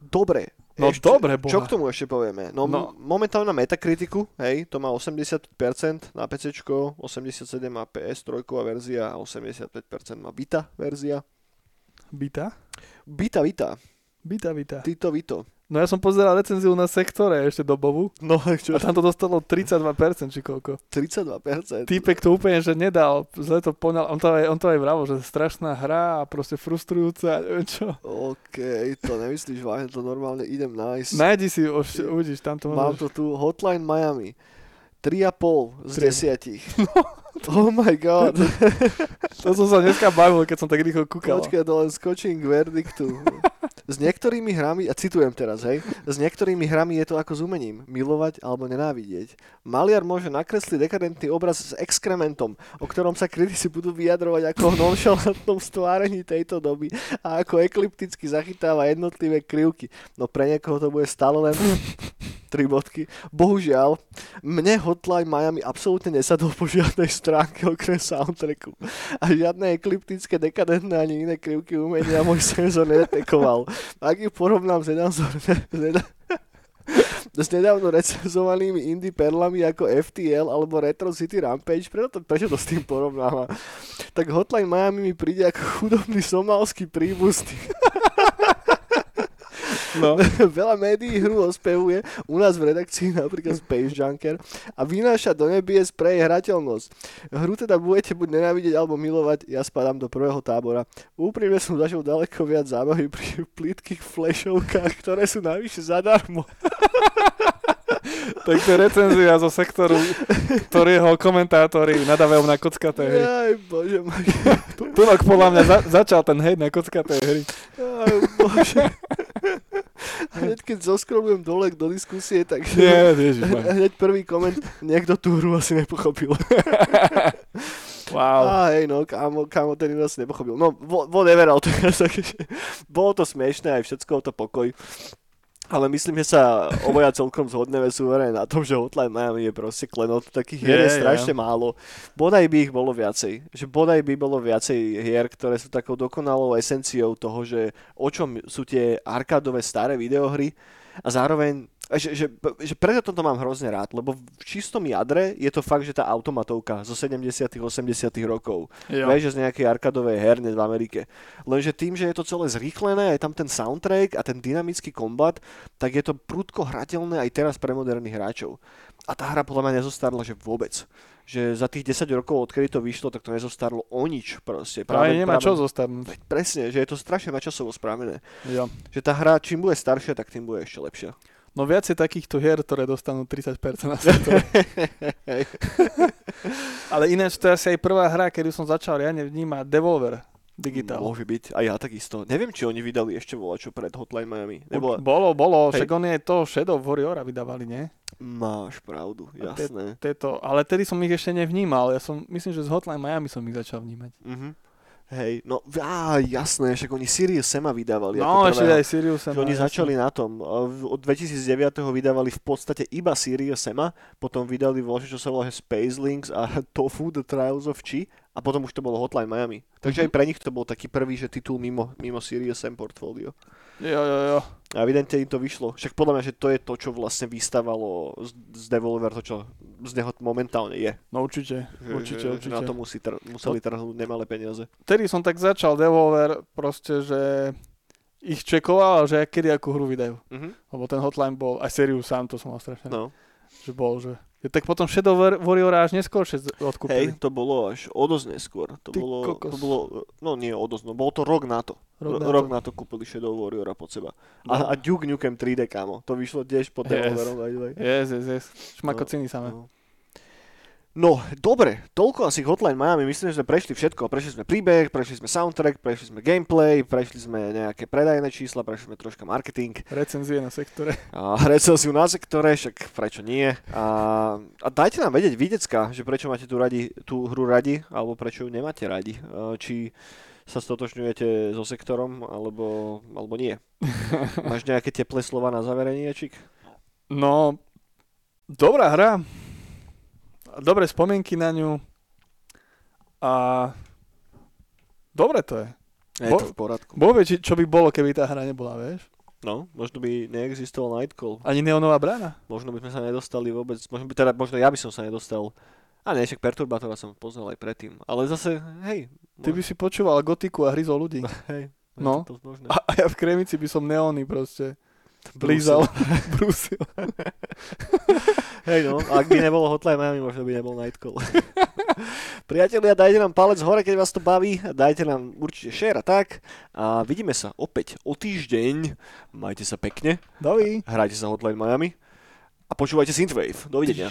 dobre. No dobre, Čo boha. k tomu ešte povieme? No, No. no. momentálne na Metacriticu, hej, to má 80% na PC, 87 má PS3 verzia a 85% má Vita verzia. Bita? Vita, Vita, Bita, bita. Tito, Vito. No ja som pozeral recenziu na sektore ešte dobovú No, čo? a tam to dostalo 32% či koľko. 32%. Týpek to úplne, že nedal, zle to poňal, on to aj, on to aj vravo, že strašná hra a proste frustrujúca, a neviem čo. OK, to nemyslíš vážne, to normálne idem nájsť. Nájdi si, už, uvidíš, tam to Mám môžeš. to tu, Hotline Miami. 3,5 z Tri. 10. oh my god. To som sa dneska bavil, keď som tak rýchlo kúkal. Počkaj, to len skočím k verdiktu. S niektorými hrami, a citujem teraz, hej, s niektorými hrami je to ako s umením, milovať alebo nenávidieť. Maliar môže nakresliť dekadentný obraz s exkrementom, o ktorom sa kritici budú vyjadrovať ako o nonšalantnom stvárení tejto doby a ako eklipticky zachytáva jednotlivé krivky. No pre niekoho to bude stále len tri bodky. Bohužiaľ, mne Hotline Miami absolútne nesadol po žiadnej stránke okrem soundtracku. A žiadne ekliptické, dekadentné ani iné krivky umenia môj senzor nedetekoval. Ak ju porovnám s s nedá- s nedávno recenzovanými indie perlami ako FTL alebo Retro City Rampage, preto to, prečo to s tým porovnáva, tak Hotline Miami mi príde ako chudobný somálsky príbuzný. No. Veľa médií hru ospevuje, u nás v redakcii napríklad Space Junker a vynáša do nebies pre jej hrateľnosť. Hru teda budete buď nenávidieť alebo milovať, ja spadám do prvého tábora. Úprimne som zažil daleko viac zábavy pri plitkých flashovkách, ktoré sú navyše zadarmo. Tak to je recenzia zo sektoru, ktorého komentátori nadávajú na kockaté hry. Aj bože môj. Tu, tu podľa mňa za, začal ten hejt na kockaté hry. Aj bože. A hneď keď zoskrobujem dole do diskusie, tak Nie, ježiš, hneď prvý koment, niekto tú hru asi nepochopil. Wow. Á, hej, no, kámo, kámo, ten asi nepochopil. No, whatever, ale to je také, bolo to smiešné, aj všetko to pokoj. Ale myslím, že sa oboja celkom zhodneme súverene na tom, že Hotline Miami je proste klenot. Takých hier je Je, je. strašne málo. Bodaj by ich bolo viacej. Že bodaj by bolo viacej hier, ktoré sú takou dokonalou esenciou toho, že o čom sú tie arkádové staré videohry a zároveň že, že, že preto toto mám hrozne rád, lebo v čistom jadre je to fakt, že tá automatovka zo 70 80 rokov. Vieš, že z nejakej arkadovej herne v Amerike. Lenže tým, že je to celé zrýchlené, je tam ten soundtrack a ten dynamický kombat, tak je to prudko hrateľné aj teraz pre moderných hráčov. a tá hra podľa mňa nezostarla, že vôbec. Že za tých 10 rokov, odkedy to vyšlo, tak to nezostarlo o nič proste. Práve, práve nemá práve, čo zostarnúť. Presne, že je to strašne načasovo spravené. Jo. Že tá hra, čím bude staršia, tak tým bude ešte lepšia. No viacej takýchto hier, ktoré dostanú 30% na Ale ináč to je asi aj prvá hra, kedy som začal riadne vnímať Devolver. Digitál. Môže byť, a ja takisto. Neviem, či oni vydali ešte volačo pred Hotline Miami. Nebola... Bolo, bolo, Hej. však oni aj to Shadow Warriora vydávali, nie? Máš pravdu, jasné. Te, ale tedy som ich ešte nevnímal, ja som, myslím, že z Hotline Miami som ich začal vnímať. Uh-huh. Hej, no á, jasné, však oni Sirius Sema vydávali. No, ešte aj Sirius Sema. Oni jasné. začali na tom. Od 2009. vydávali v podstate iba Sirius Sema, potom vydali voľa, čo sa volá Space Links a Tofu, The Trials of Chi a potom už to bolo Hotline Miami. Takže mm-hmm. aj pre nich to bol taký prvý, že titul mimo, mimo Sirius Sam portfólio. Jo, jo, jo. A evidentne im to vyšlo. Však podľa mňa, že to je to, čo vlastne vystávalo z, z Devolver, to, čo z neho momentálne je. No určite, určite, že, určite. Že na to musí tr- museli trhnúť nemalé peniaze. Tedy som tak začal Devolver, proste, že ich čekoval, že kedy akú hru vydajú. Mm-hmm. Lebo ten hotline bol, aj Sirius sám to som mal strašne. No. Že bol, že tak potom Shadow Warrior až neskôr odkúpili. Hej, to bolo až o dosť neskôr. To bolo, to bolo, no nie o dosť, no bolo to rok na to. Rok, na, rok to. na to kúpili Shadow Warriora pod seba. No. A, a Duke Nukem 3D, kamo. To vyšlo tiež pod yes. Devolverom. Yes, yes, yes. Šmakociny no, samé. No. No, dobre, toľko asi Hotline Miami. Myslím, že sme prešli všetko. Prešli sme príbeh, prešli sme soundtrack, prešli sme gameplay, prešli sme nejaké predajné čísla, prešli sme troška marketing. Recenzie na sektore. A recenziu na sektore, však prečo nie. A, a dajte nám vedieť, videcka, že prečo máte tú, radi, tú hru radi, alebo prečo ju nemáte radi. Či sa stotožňujete so sektorom, alebo, alebo nie. Máš nejaké teplé slova na zaverenie, Čik? No, dobrá hra dobré spomienky na ňu a dobre to je. Je Bo, to v poradku. Boh vie, či, čo by bolo, keby tá hra nebola, vieš? No, možno by neexistoval Nightcall. Ani Neonová brána? Možno by sme sa nedostali vôbec, možno, by, teda, možno ja by som sa nedostal. A nie, však Perturbátora som poznal aj predtým. Ale zase, hej. Ty by si počúval gotiku a hryzol ľudí. hej. No. To a, a ja v Kremici by som neóny proste. Blízal. Brusil. Hej no, ak by nebolo Hotline Miami, možno by nebol Nightcall. Priatelia, dajte nám palec hore, keď vás to baví. Dajte nám určite share a tak. A vidíme sa opäť o týždeň. Majte sa pekne. Dovi. Hrajte sa Hotline Miami. A počúvajte Synthwave. Dovidenia.